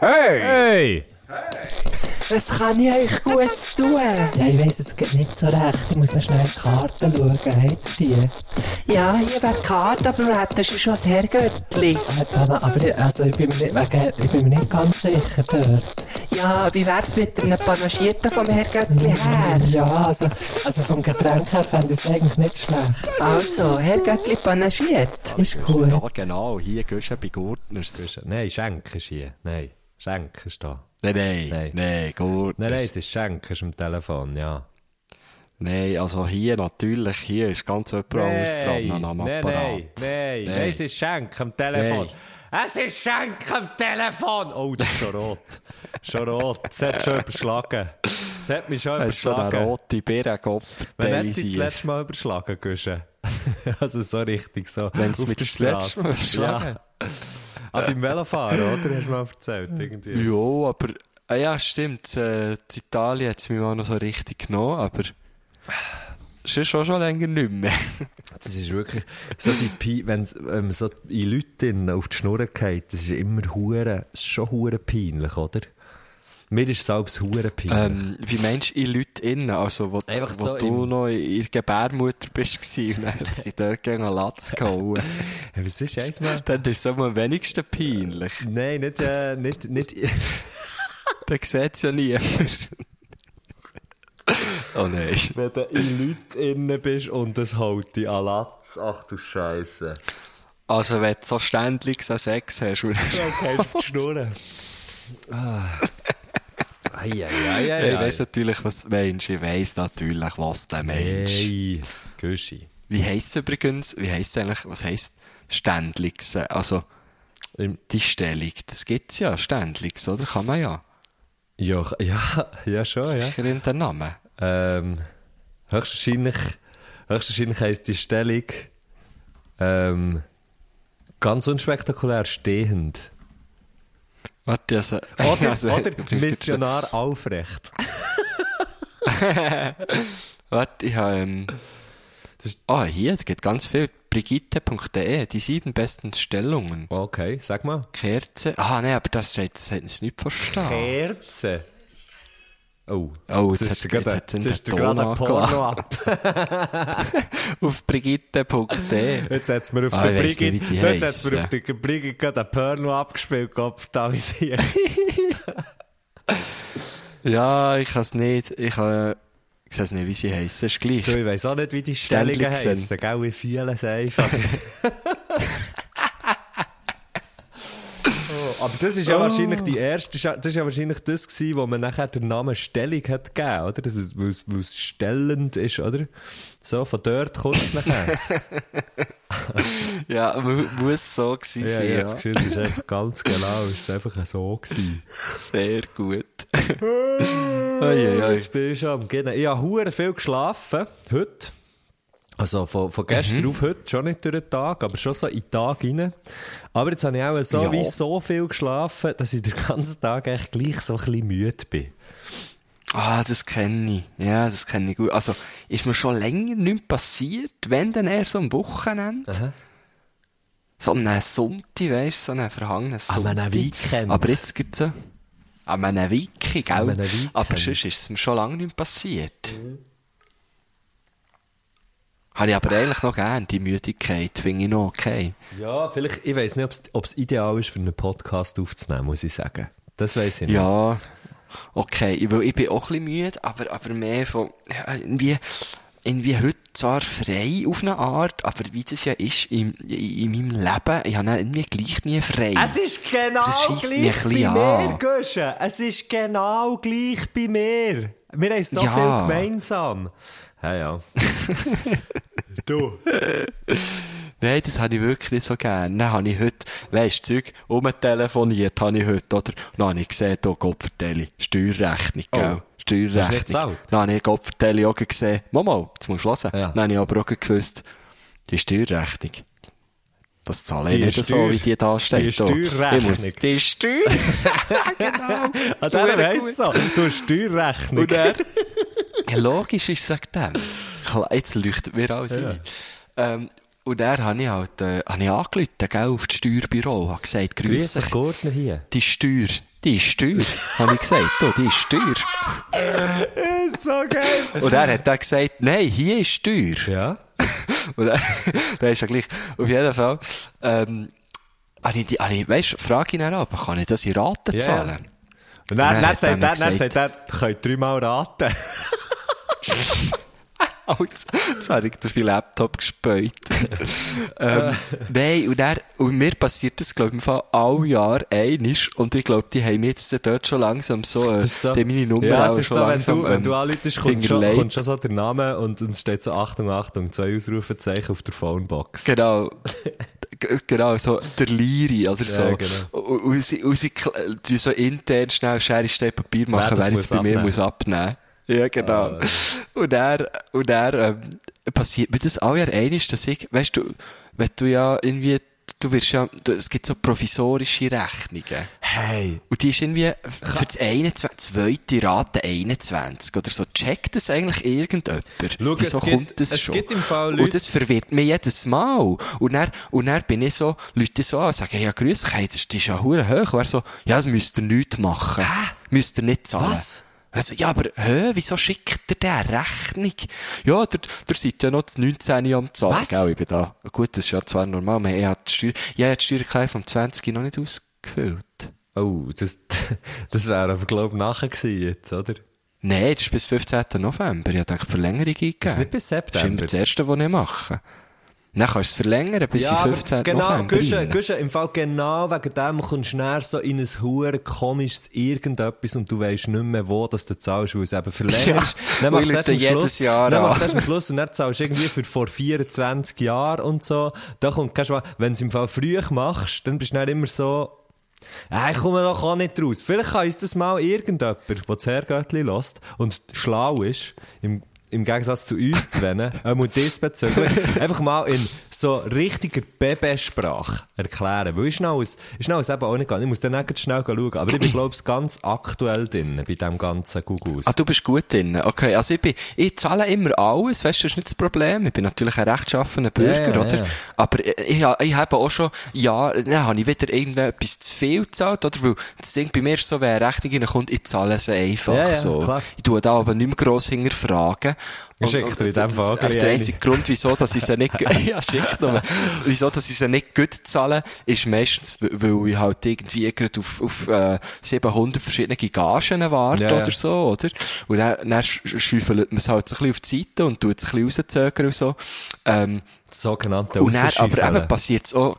Hey! Hey! Was kann ich euch gut tun? Ja, ich weiss, es geht nicht so recht. Ich muss noch schnell die Karten schauen. Habt ihr die? Ja, hier wäre die Karte, aber wir hätten schon ein Herrgöttli. Äh, Dana, aber ich, also ich, bin mir nicht, wegen, ich bin mir nicht ganz sicher dort. Ja, wie wär's mit einem Panagierten vom Herrgöttli her? Ja, also, also vom Getränk her fände ich es eigentlich nicht schlecht. Also, Herrgöttli panagiert. Ist cool. Ja, genau. Hier gehst du bei Gurtners. Nein, Schenk ist hier. Nein, Schenk ist da. Nein, nein, Nein. nein, Gurtners. Nein, nein, es ist Schenk, ist am Telefon, ja. Nein, also hier natürlich, hier ist ganz jemand anderes dran am nein, Apparat. nein, nein, Nein. nein, es ist Schenk am Telefon. Es ist Schenk am Telefon! Oh, das ist schon rot. schon rot. Es hat schon überschlagen. Es hat mich schon Das ist so eine überschlagen. rote Bärenkopf. Wann es dich das letzte Mal überschlagen, Gusche? also so richtig, so Wenn es mich der das letzte. Mal überschlagen Ja. Ah, beim Velofahren, oder? Hast du mal erzählt, irgendwie. Ja, aber, ah ja, stimmt, äh, in Italien hat es mich mal noch so richtig genommen, aber, es ist schon schon länger nicht mehr. Das ist wirklich, so die Pi, wenn ähm, so in Leuten auf die Schnur geht, das ist immer hure, das schon hure peinlich, oder? Mir ist es selbst hure peinlich. ähm, wie meinst du in Leute innen, also, wo, Einfach wo so du im- noch in ihrer Gebärmutter bist gewesen, und dann hat sie dort gegen einen Latz gehauen. Ja, was ist eins mal? Dann ist es am wenigsten peinlich. Nein, nicht, äh, nicht, nicht, Dann sieht es ja niemand. oh nein. wenn du in Leuten innen bist und das hält dich an Latz. Ach du Scheiße. Also, wenn du so ständig so Sex hast, und Okay, auf die Schnur. Ah. Ei, ei, ei, ei, ich weiss natürlich, was du meinst. Ich weiss natürlich, was du meinst. Hey, Güschi. Wie heisst es übrigens, wie heisst es eigentlich, was heisst Ständligs? Also, die Stellung, das gibt's ja, Ständligs, oder? Kann man ja. Ja, ja, ja schon, ja. Sicher in den Namen. Ähm, höchstwahrscheinlich, höchstwahrscheinlich heisst die Stellung ähm, ganz unspektakulär stehend. Warte, also, Oder, also, oder Missionar aufrecht. Warte, ich habe, ähm, ah, hier, es gibt ganz viel. Brigitte.de, die sieben besten Stellungen. Okay, sag mal. Kerze. Ah, nein, aber das steht, das hat nicht verstanden. Kerze. Oh, Oh, jetzt hat jetzt jetzt den ist Ton ab. Auf brigitte.de. Jetzt hat mir auf Ah, der nicht, Brigitte, wie sie jetzt hat's mir auf der Brigitte gerade ein Porno abgespielt, Kopf, da wie. Ja, ich kann es nicht, ich kann, ich weiß nicht, wie sie heissen, ist gleich. Du, ich weiss auch nicht, wie die Stellungen heissen, gell, ich fühle es einfach. oh, aber das ist ja wahrscheinlich die erste, das ist ja wahrscheinlich das gewesen, wo man nachher den Namen Stellung hat gegeben, oder? Weil es- es stellend ist, oder? So, von dort kommt es nachher. Ja, mu muss so gewesen ja, sein, ja, Gefühl, das ist einfach ganz genau, es ist einfach so gewesen. Sehr gut. Uiuiui. Jetzt bin ich am Gehen. Ich habe viel geschlafen, heute. Also von, von gestern Mhm. auf heute, schon nicht durch den Tag, aber schon so in den Tag rein. Aber jetzt habe ich auch so Ja. wie so viel geschlafen, dass ich den ganzen Tag echt gleich so ein bisschen müde bin. Ah, das kenne ich. Ja, das kenne ich gut. Also, ist mir schon länger nicht passiert, wenn dann eher so am Wochenende. So am Sonntag, weißt du, so ein verhangenes An Sonntag. einem Weekend. Aber jetzt gibt's so, an einem Wiki, gell? An einem Weekend. Aber sonst ist es mir schon lange nicht passiert. Habe ich aber eigentlich noch gern, die Müdigkeit, finde ich noch okay. Ja, vielleicht, ich weiß nicht, ob es ideal ist, für einen Podcast aufzunehmen, muss ich sagen. Das weiß ich nicht. Ja, okay, ich, weil ich bin auch ein bisschen müde, aber, aber mehr von, ja, irgendwie, irgendwie heute zwar frei auf eine Art, aber wie das ja ist in, in, in meinem Leben, ich habe irgendwie gleich nie frei. Es ist genau Das scheisst mich gleich bei bisschen mir, an. Guschen. Es ist genau gleich bei mir. Wir haben so Ja. viel gemeinsam. Ja, ja. du. Nein, das habe ich wirklich nicht so gern. Dann habe ich heute, weisst du, Zeug, umtelefoniert habe ich heute, oder? Dann habe ich gesehen, hier, Gottverdeli, Steuerrechnung, gell? Oh. Nicht Steuerrechnung. Dann habe ich Gottverdeli auch gesehen, Mama, jetzt musst du hören. Ja. Dann habe ich aber auch gewusst, die Steuerrechnung. Das zahle ich Die nicht so, Steuer- wie die da steht. die. Steuerrechnung. Muss die Steuer... genau. Ah, der heisst so. Du hast Steuerrechnung. Und er, ja, logisch ist es wegen dem. Jetzt leuchtet mir alles ein. Ähm, und dann habe ich halt, äh, habe ich angerufen, gell, auf das Steuerbüro, habe gesagt, grüß dich. Gurtner hier. Die Steuer, die ist Steuer, habe ich gesagt, du, die ist Steuer. so geil. Und er hat dann gesagt, nein, hier ist Steuer. Ja? Und dann, dann ist ja gleich, auf jeden Fall, ähm, habe ich, habe ich, weißt, frage ihn dann ab, kann ich das in Raten Ja, zahlen? ja. Und Und dann, dann dann, sagt er dann sagt er, könnt dreimal raten. Oh, jetzt, habe ich auf den Laptop gespäut. ähm, nein, und, dann, und mir passiert das, glaube ich, im Fall alle Jahre einisch. Und ich glaube, die haben mir jetzt dort schon langsam so, äh, so- die meine Nummer ja, auch es schon so, wenn langsam, du, wenn ähm, du anläutest, kommt schon, kommt schon so der Name und es steht so Achtung, Achtung, zwei Ausrufezeichen auf der Phonebox. Genau. Genau, so der Liri oder so. Ja, genau. Und, und sie, und tun so intern schnell Schere, Stein, Papier machen, wer muss jetzt bei mir abnehmen. muss abnehmen. Ja, genau. Ah. Und dann, und dann, ähm, passiert mir das auch ja einig, dass ich, weißt du, wenn du ja irgendwie, du wirst ja, du, es gibt so provisorische Rechnungen. Hey. Und die ist irgendwie für das 21, zweite Rate 21 oder so. Checkt das eigentlich irgendjemand? Schau, Wieso es gibt- kommt das es schon? gibt im Fall Leute- Und das verwirrt mich jedes Mal. Und dann, und dann bin ich so, Leute so an, sagen, ja, grüß dich, das ist ja hure hoch. Und er so, ja, das müsst ihr nicht machen. Hä? Müsst ihr nicht zahlen. Was? Also, ja, aber, hä, wieso schickt ihr der Rechnung? Ja, der, der seid ja noch das 19 am Zahlen. Was? Gell, ich bin da. Gut, das ist ja zwar normal, aber ich hat die Steuer, ja, ich hab die Steuererklärung vom 20 noch nicht ausgefüllt. Oh, das, das wäre aber, glaub nachher gewesen jetzt, oder? Nein, das ist bis 15. November. Ich habe Verlängerung eingegeben. Das ist nicht bis Das ist immer September. das Erste, was ich mache. Dann kannst du es verlängern bis Ja, in aber 15. genau, November. Guschen, im Fall genau wegen dem kommst du näher so in ein hure komisches irgendetwas und du weißt nicht mehr, wo das du zahlst, weil es eben verlängerst. Ja, dann machst du Leute jedes Schluss, Jahr dann an. machst du erst am Schluss und dann zahlst du irgendwie für vor 24 Jahren und so. Da kommt, kannst du, wenn du es im Fall früh machst, dann bist du dann immer so, Ah, ich komme doch auch nicht raus. Vielleicht kann uns das mal irgendjemand, der das Herrgöttli lässt und schlau ist, im, im Gegensatz zu uns zu wennen, ähm, und diesbezüglich, einfach mal in so richtiger Babysprache erklären. Weil ich schnell es, ich schnell es eben auch nicht gehen. Ich muss dann nicht schnell schauen. Aber ich bin, glaube ich, ganz aktuell drin bei dem ganzen Google. Ah, du bist gut drin. Okay, also ich bin, ich zahle immer alles, weißt du, das ist nicht das Problem. Ich bin natürlich ein rechtschaffener Bürger, ja, oder? ja. Aber ich, ich, habe auch schon, ja, dann habe ich wieder irgendetwas zu viel gezahlt, oder? Weil das Ding bei mir ist so, wenn eine Rechnung kommt, ich zahle sie einfach ja, so. klar. Ich tue da aber nicht mehr gross hinterfragen. Ich schicke dir in dem Fall Der einzige Grund, wieso, dass ich sie nicht, ja, schick nur. Wieso, dass ich sie nicht gut zahle, ist meistens, weil ich halt irgendwie gerade auf, auf, äh, 700 verschiedene Gagen warte ja. oder so, oder? Und dann, dann sch- schäufelt man es halt so ein bisschen auf die Seite und tut es ein bisschen rauszögern und so. Ähm, sogenannte und dann, aber eben passiert es auch,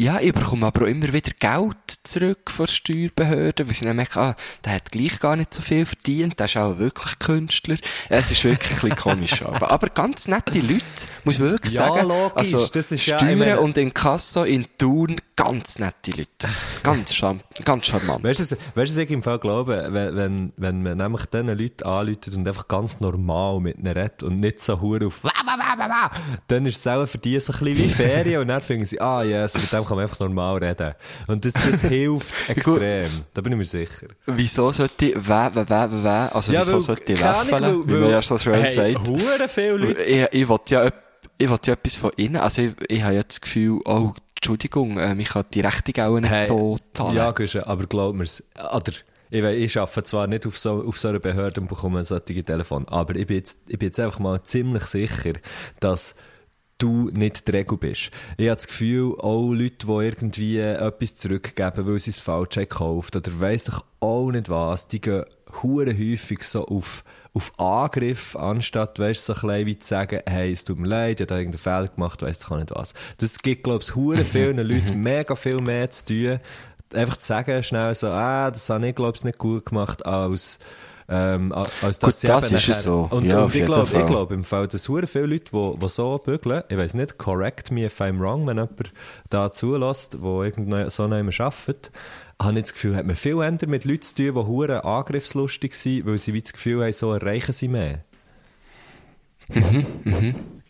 ja, ich bekomme aber auch immer wieder Geld zurück von der Steuerbehörde, weil sie dann merken, ah, der hat gleich gar nicht so viel verdient, der ist auch wirklich Künstler. Es ist wirklich ein bisschen komisch. Aber, aber ganz nette Leute, muss man wirklich Ja, sagen. logisch, also, das ist ja, Steuern ich meine- und Inkasso in Thun, ganz nette Leute. Ganz, charm ganz charmant. Weißt du, was- ich im Fall glaube, wenn, wenn, wenn man nämlich diesen Leuten anläutet und einfach ganz normal mit ihnen redet und nicht so hure auf «Wa, wa, wa, wa, wa», dann ist es auch für die so ein bisschen wie Ferien und dann finden sie, ah, yes, mit dem kann man einfach normal reden. Und das, das hilft extrem. Da bin ich mir sicher. Wieso sollte ich, wä, wä, wä, wä, also wieso weil- sollte ich wäffeln, wie man ja so schön hey, sagt. hure viele Leute. Ich, ich will ja, ich will ja etwas von innen. Also ich, ich habe ja das Gefühl, oh, Entschuldigung, ähm, ich kann die Rechnung auch nicht Hey, so zahlen. Ja, Guschen, aber glaub mir's. Oder, ich, we- ich arbeite zwar nicht auf so, auf so einer Behörde und bekomme solche Telefon, aber ich bin jetzt, ich bin jetzt einfach mal ziemlich sicher, dass du nicht die Regel bist. Ich habe das Gefühl, auch Leute, die irgendwie etwas zurückgeben, weil sie es falsch gekauft oder weiss doch auch nicht was, die gehen hure häufig so auf, auf Angriff, anstatt, weißt so klein wie zu sagen, hey, es tut mir leid, ich habe da irgendeinen Fehler gemacht, weiss auch nicht was. Das gibt, glaub ich, hure vielen Leuten mega viel mehr zu tun, einfach zu sagen, schnell so, ah, das habe ich, glaub ich, nicht gut gemacht, als, ähm, als Gut, das eben ist es so. Und, Ja, und ich glaube, ich glaube im Fall, dass hure viele Leute, die, die so bügeln, ich weiss nicht, correct me if I'm wrong, wenn jemand da zulässt, der irgendwo so jemand arbeitet, habe ich das Gefühl, hat man viel eher mit Leuten zu tun, die hure angriffslustig sind, weil sie wie das Gefühl haben, so erreichen sie mehr.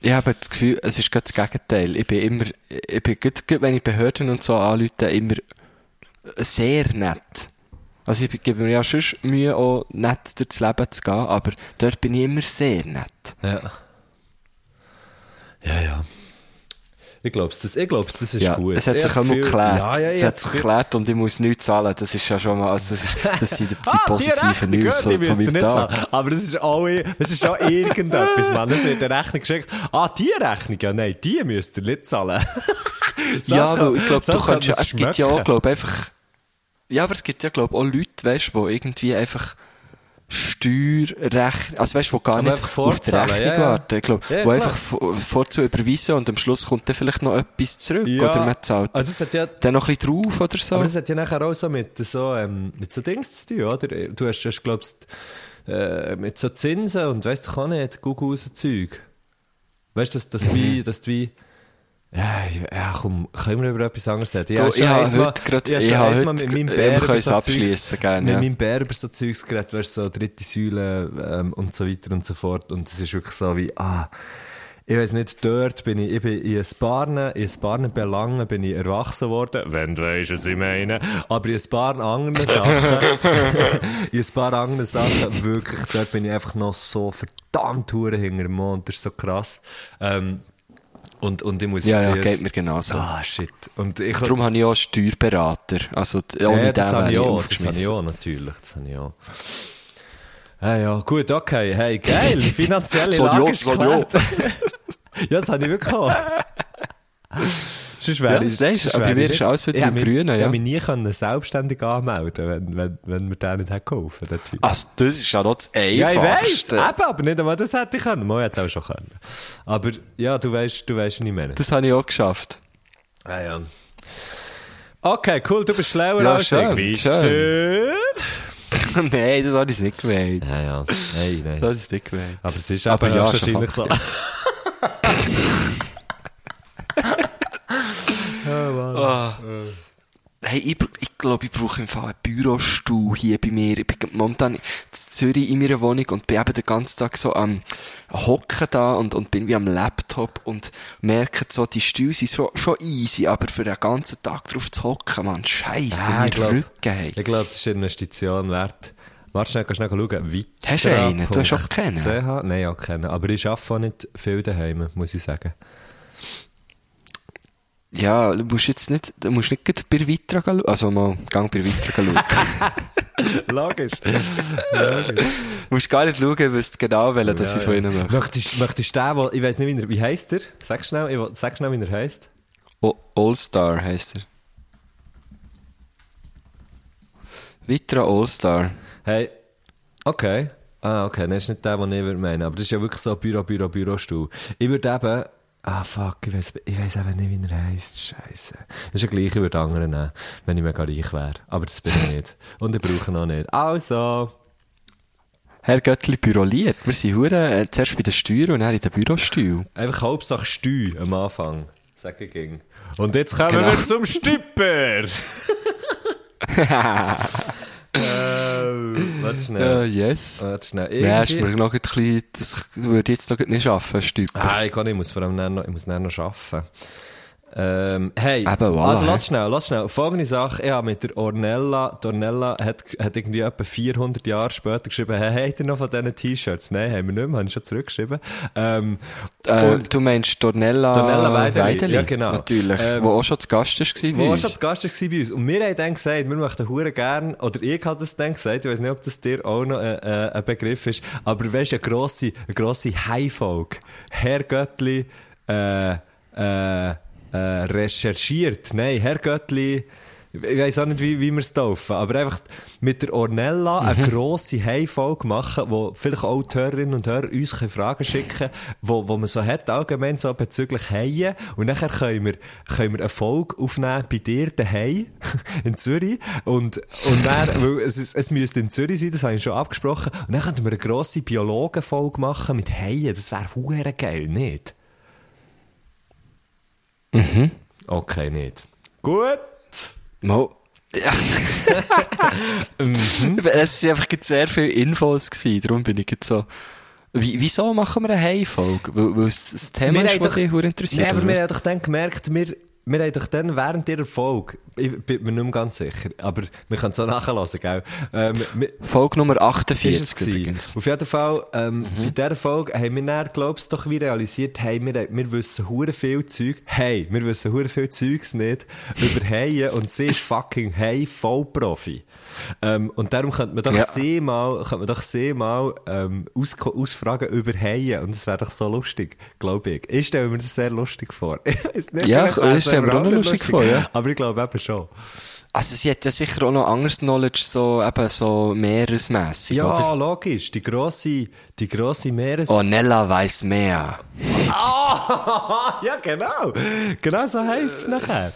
Ich habe das Gefühl, es ist gerade das Gegenteil. Ich bin immer, ich bin, gerade, gerade wenn ich Behörden und so anrufe, immer sehr nett. Also ich gebe mir ja schon Mühe, auch nett durchs Leben zu gehen, aber dort bin ich immer sehr nett. Ja. Ja, ja. Ich glaub's, das, ich glaub's, das ist Ja, gut. es hat Ich sich das geklärt. Ja, ja, es hat sich geklärt und ich muss nichts zahlen. Das ist ja schon mal, also das, ist, das sind die, die Ah, positiven News von, von meinem Tag. zahlen. Aber das ist auch, das ist auch irgendetwas, Mann. Es wird eine Rechnung geschickt. Ah, die Rechnung? Ja, nein, die müsst ihr nicht zahlen. So Ja, kann- ich glaube, so du kann kannst ja, das es gibt ja auch, schmecken. glaube einfach, ja, aber es gibt ja, glaube auch Leute, weißt du, die irgendwie einfach Steuerrechnung, also weißt du, die gar Aber nicht auf die Rechnung ja, warten. Ich glaube, Ja, die klar. einfach vor- vorzu überweisen und am Schluss kommt dann vielleicht noch etwas zurück, Ja, oder man zahlt ah, das hat ja, dann noch ein bisschen drauf oder so. aber das hat ja nachher auch so mit so, ähm, mit so Dings zu tun, oder? Du hast, hast glaubst, äh, mit so Zinsen und weißt du, kann nicht, Google Zeug. Weißt du, dass, dass du Mhm. wie, dass du wie, ja, ich- ja, komm, können wir über etwas anderes reden? Du, Ja, ich habe heute grad- ich habe heute- mit meinem Bär über so Zeugs, gerne, mit ja. meinem Bär über so Zeugs geredet, weißt so dritte Säule ähm, und so weiter und so fort. Und es ist wirklich so wie, ah, ich weiß nicht, dort bin ich, ich bin in ein paar, in ein paar Belangen bin ich erwachsen worden, wenn du weißt, was ich meine. Aber in ein paar anderen Sachen, in ein paar anderen Sachen, wirklich, dort bin ich einfach noch so verdammt hure hinter dem Mond, das ist so krass. Ähm, und, und ich muss ja, ja, geht mir genauso. Ah, shit. Und ich Darum habe ich auch Steuerberater. Also, ohne ja, das den habe wäre ich auch, das habe ich auch, natürlich, das habe ich auch. Ja, ja, gut, okay, hey, geil, finanzielle So, Lage ja, ist so, ja, das habe ich wirklich auch. Sonst wäre Ja, ist- sonst aber bei mir ist nicht- alles wieder Ich im hätte Grünen, Ich ja. hätte mich nie können selbstständig anmelden wenn, wenn, wenn mir der nicht hätte geholfen Typ. Also, das ist ja noch das Ja, ich weiss, Einfachste. eben, aber nicht einmal das hätte ich können. Man hätte es auch schon können. Aber, ja, du weißt, du weißt, ich meine. das habe ich auch geschafft. Ah, ja. Okay, cool, du bist schlauer Ja, als schön, ich. schön. Nein, das habe ich nicht gemeint. Ja, ja. Nein, nein. Das habe ich nicht gemeint. Aber es ist Aber aber ja, ja, wahrscheinlich so. Ah. Hey, ich, br- ich glaube, ich brauche im Fall einen Bürostuhl hier bei mir. Ich bin momentan in Zürich in meiner Wohnung und bin eben den ganzen Tag so am Hocken da und, und bin wie am Laptop und merke so, die Stühle sind so, schon easy, aber für den ganzen Tag drauf zu hocken, man, scheisse, Ja, mir ich glaub- Rücken, hey. Ich glaube, das ist eine Investition wert. Warte schnell, kannst du schnell schauen. Weiter. Hast du einen? Du hast auch keinen? CH? Nein, auch keinen. Aber ich arbeite auch nicht viel daheim, muss ich sagen. Ja, du musst jetzt nicht, du musst nicht bei Vitra schauen, also mal, gang bei Vitra schauen. Logisch. Du musst gar nicht schauen, weißt genau, welchen das ich von ihnen möchte. Möchtest, möchtest du den, wo, ich weiß nicht, wie, er, wie heisst er? Sag schnell, ich sag schnell, wie er heisst. O- All-Star heisst er. Vitra All-Star. Hey, okay. Ah, okay, das ist nicht der, den ich würde meinen. Aber das ist ja wirklich so Büro, Büro, Bürostuhl. Ich würde eben, ah, fuck, ich weiss, ich weiss eben nicht, wie er heisst. Scheiße. Das ist ja gleich, ich würde anderen nehmen, wenn ich mega reich wäre. Aber das bin ich nicht. Und ich brauche noch nicht. Also, Herr Göttli büroliert. Wir sind hure, äh, zuerst bei den Steuern und dann in den Bürostuhl. einfach Hauptsache Steu am Anfang. Sag ich ging. Und jetzt kommen Genau. wir zum Stüpper. ähm, warte Ja, schnell. yes. Warte schnell. Ja, Irgendwie- mir noch ein bisschen, das würde ich jetzt noch nicht schaffen, Stück. Ah, ich kann nicht, ich muss vor allem noch, ich muss noch arbeiten. Ähm, hey, Eben, voilà, also lass schnell, lass schnell. Folgende Sache, ich habe mit der Ornella, die Ornella hat, hat irgendwie etwa 400 Jahre später geschrieben, hey, habt ihr noch von diesen T-Shirts? Nein, haben wir nicht mehr, habe ich schon zurückgeschrieben. Ähm, Äh, und- du meinst Dornella, Weideli, ja, genau. Natürlich. Ähm, wo auch schon zu Gast ist gewesen bei wo auch uns. schon zu Gast war bei uns. Und wir haben dann gesagt, wir möchten hure gern, oder ich habe das dann gesagt, ich weiß nicht, ob das dir auch noch äh, äh, ein Begriff ist, aber weißt du, eine grosse, eine grosse High-Folge. Herr Göttli, äh, äh, äh, recherchiert. Nein, Herr Göttli, ich weiss auch nicht, wie, wie wir es taufen, aber einfach mit der Ornella eine grosse Heimfolge machen, wo vielleicht auch die Hörerinnen und Hörer uns Fragen schicken wo, wo man so hat, allgemein so bezüglich Haien. Und nachher können wir, können wir eine Folge aufnehmen bei dir daheim in Zürich. Und, und dann, weil es, es müsste in Zürich sein, das habe ich schon abgesprochen. Und dann könnten wir eine grosse Biologenfolge machen mit Haien. Das wäre geil, nicht? Mhm. Okay, nicht. Gut. Mo. Ja. Es waren einfach sehr viele Infos gewesen, darum bin ich jetzt so, wie, wieso machen wir eine Heimfolge? Weil, weil das Thema Wir ist, was doch- dich interessiert. Nein, aber wir haben doch dann gemerkt, wir, wir haben doch dann während ihrer Folge, ich bin mir nicht mehr ganz sicher, aber wir können es auch nachhören, gell? Ähm, wir- Folge Nummer ist 48 es gewesen. übrigens. Auf jeden Fall, ähm, Mhm. bei dieser Folge haben wir dann, glaubst doch wie realisiert, hey, wir, wir wissen hure viel Zeug, hey, wir wissen hure viel Zeugs nicht über Haie und sie ist fucking Hai Vollprofi. Ähm, und darum könnte man doch Ja. sie mal, könnte man doch sie mal, ähm, aus, ausfragen über Haie und das wäre doch so lustig, glaube ich. Ich stelle mir das sehr lustig vor. Ich weiss nicht, Ja, ich stelle mir auch noch lustig vor, ja. Aber ich glaube eben schon. Also sie hat ja sicher auch noch anderes Knowledge, so, eben so meeresmässig, Ja, oder? logisch, die grosse, die grosse Meeres... Oh, Nella weiss mehr. Ah, ja, genau. Genau so heisst es nachher.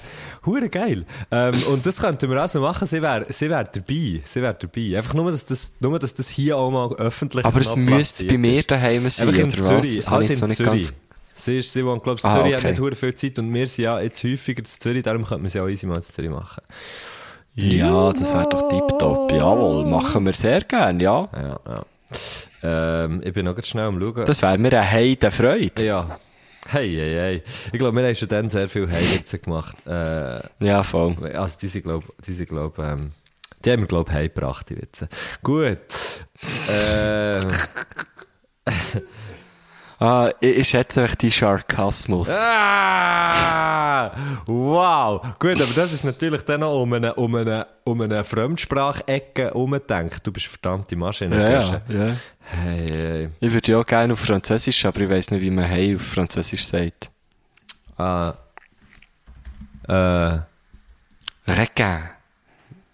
Hure geil. Ähm, und das könnten wir also machen. Sie wäre, sie wäre dabei. Sie wäre dabei. Einfach nur, dass das, nur, dass das hier auch mal öffentlich Aber es müsste bei mir daheim sein, Einfach in oder Zürich. was? Halt in nicht Zürich. Sie ist, sie wohnt, glaube ich, Ah, Zürich, hat okay. nicht hure viel Zeit und wir sind ja jetzt häufiger in Zürich, darum könnten wir sie auch easy mal in Zürich machen. Ja, das wäre doch tipptopp. Jawohl, machen wir sehr gern, ja. Ja, ja. Ähm, ich bin noch ganz schnell am Schauen. Das wäre mir eine heide Freude. ja. Hey, hey, hey. Ich glaube, wir haben schon dann sehr viel Heilwitze gemacht. Äh, Ja, voll. Also, die sind, glaub, die sind, glaub, ähm, die haben wir, glaub, heimgebracht, die Witze. Gut. ähm, Ah, ich, ich schätze echt die Sarkasmus. ah, wow. Gut, aber das ist natürlich dann noch um eine, um eine, um eine Fremdsprachecke umgedenkt. Du bist verdammte Maschine. Ja, ja, ja. Hey, hey. Ich würde ja auch gerne auf Französisch, aber ich weiss nicht, wie man hey auf Französisch sagt. Ah. Äh. Requin.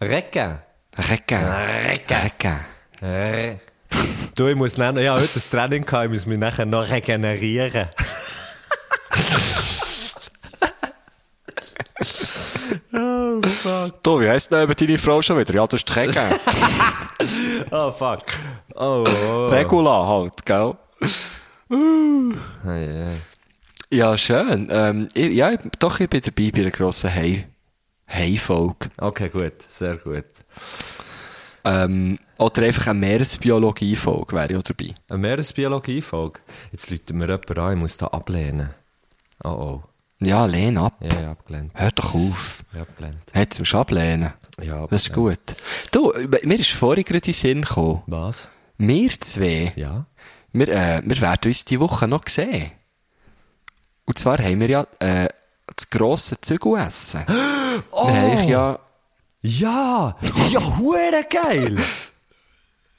Recken. Requin. Recken. Requin. Du, ich muss lernen, ja, heute ein Training gehabt, ich muss mich nachher noch regenerieren. oh, fuck. Du, wie heisst denn deine Frau schon wieder? Ja, das ist Requin. Oh, fuck. Oh, oh. Regula halt, gell? Hey, hey. Ja, schön. Ähm, ich, ja, doch, ich bin dabei bei einer grossen Hey. Hey-Folge. Okay, gut, sehr gut. Ähm, oder einfach eine Meeresbiologie-Folge wäre ich auch dabei. Eine Meeresbiologie-Folge. Jetzt läutet mir jemand an, ich muss da ablehnen. Oh, oh. Ja, lehn ab. Ja, hab abgelehnt. Hör doch auf. Hab abgelehnt. Jetzt musst du ablehnen. Ja, Das ist gut. Du, mir ist vorhin gerade in den Sinn gekommen. Was? Wir zwei, Ja? wir, äh, wir werden uns diese Woche noch sehen. Und zwar haben wir ja äh, das grosse Zügelessen. Oh! Wir haben ja, Ja! Ja, hure geil!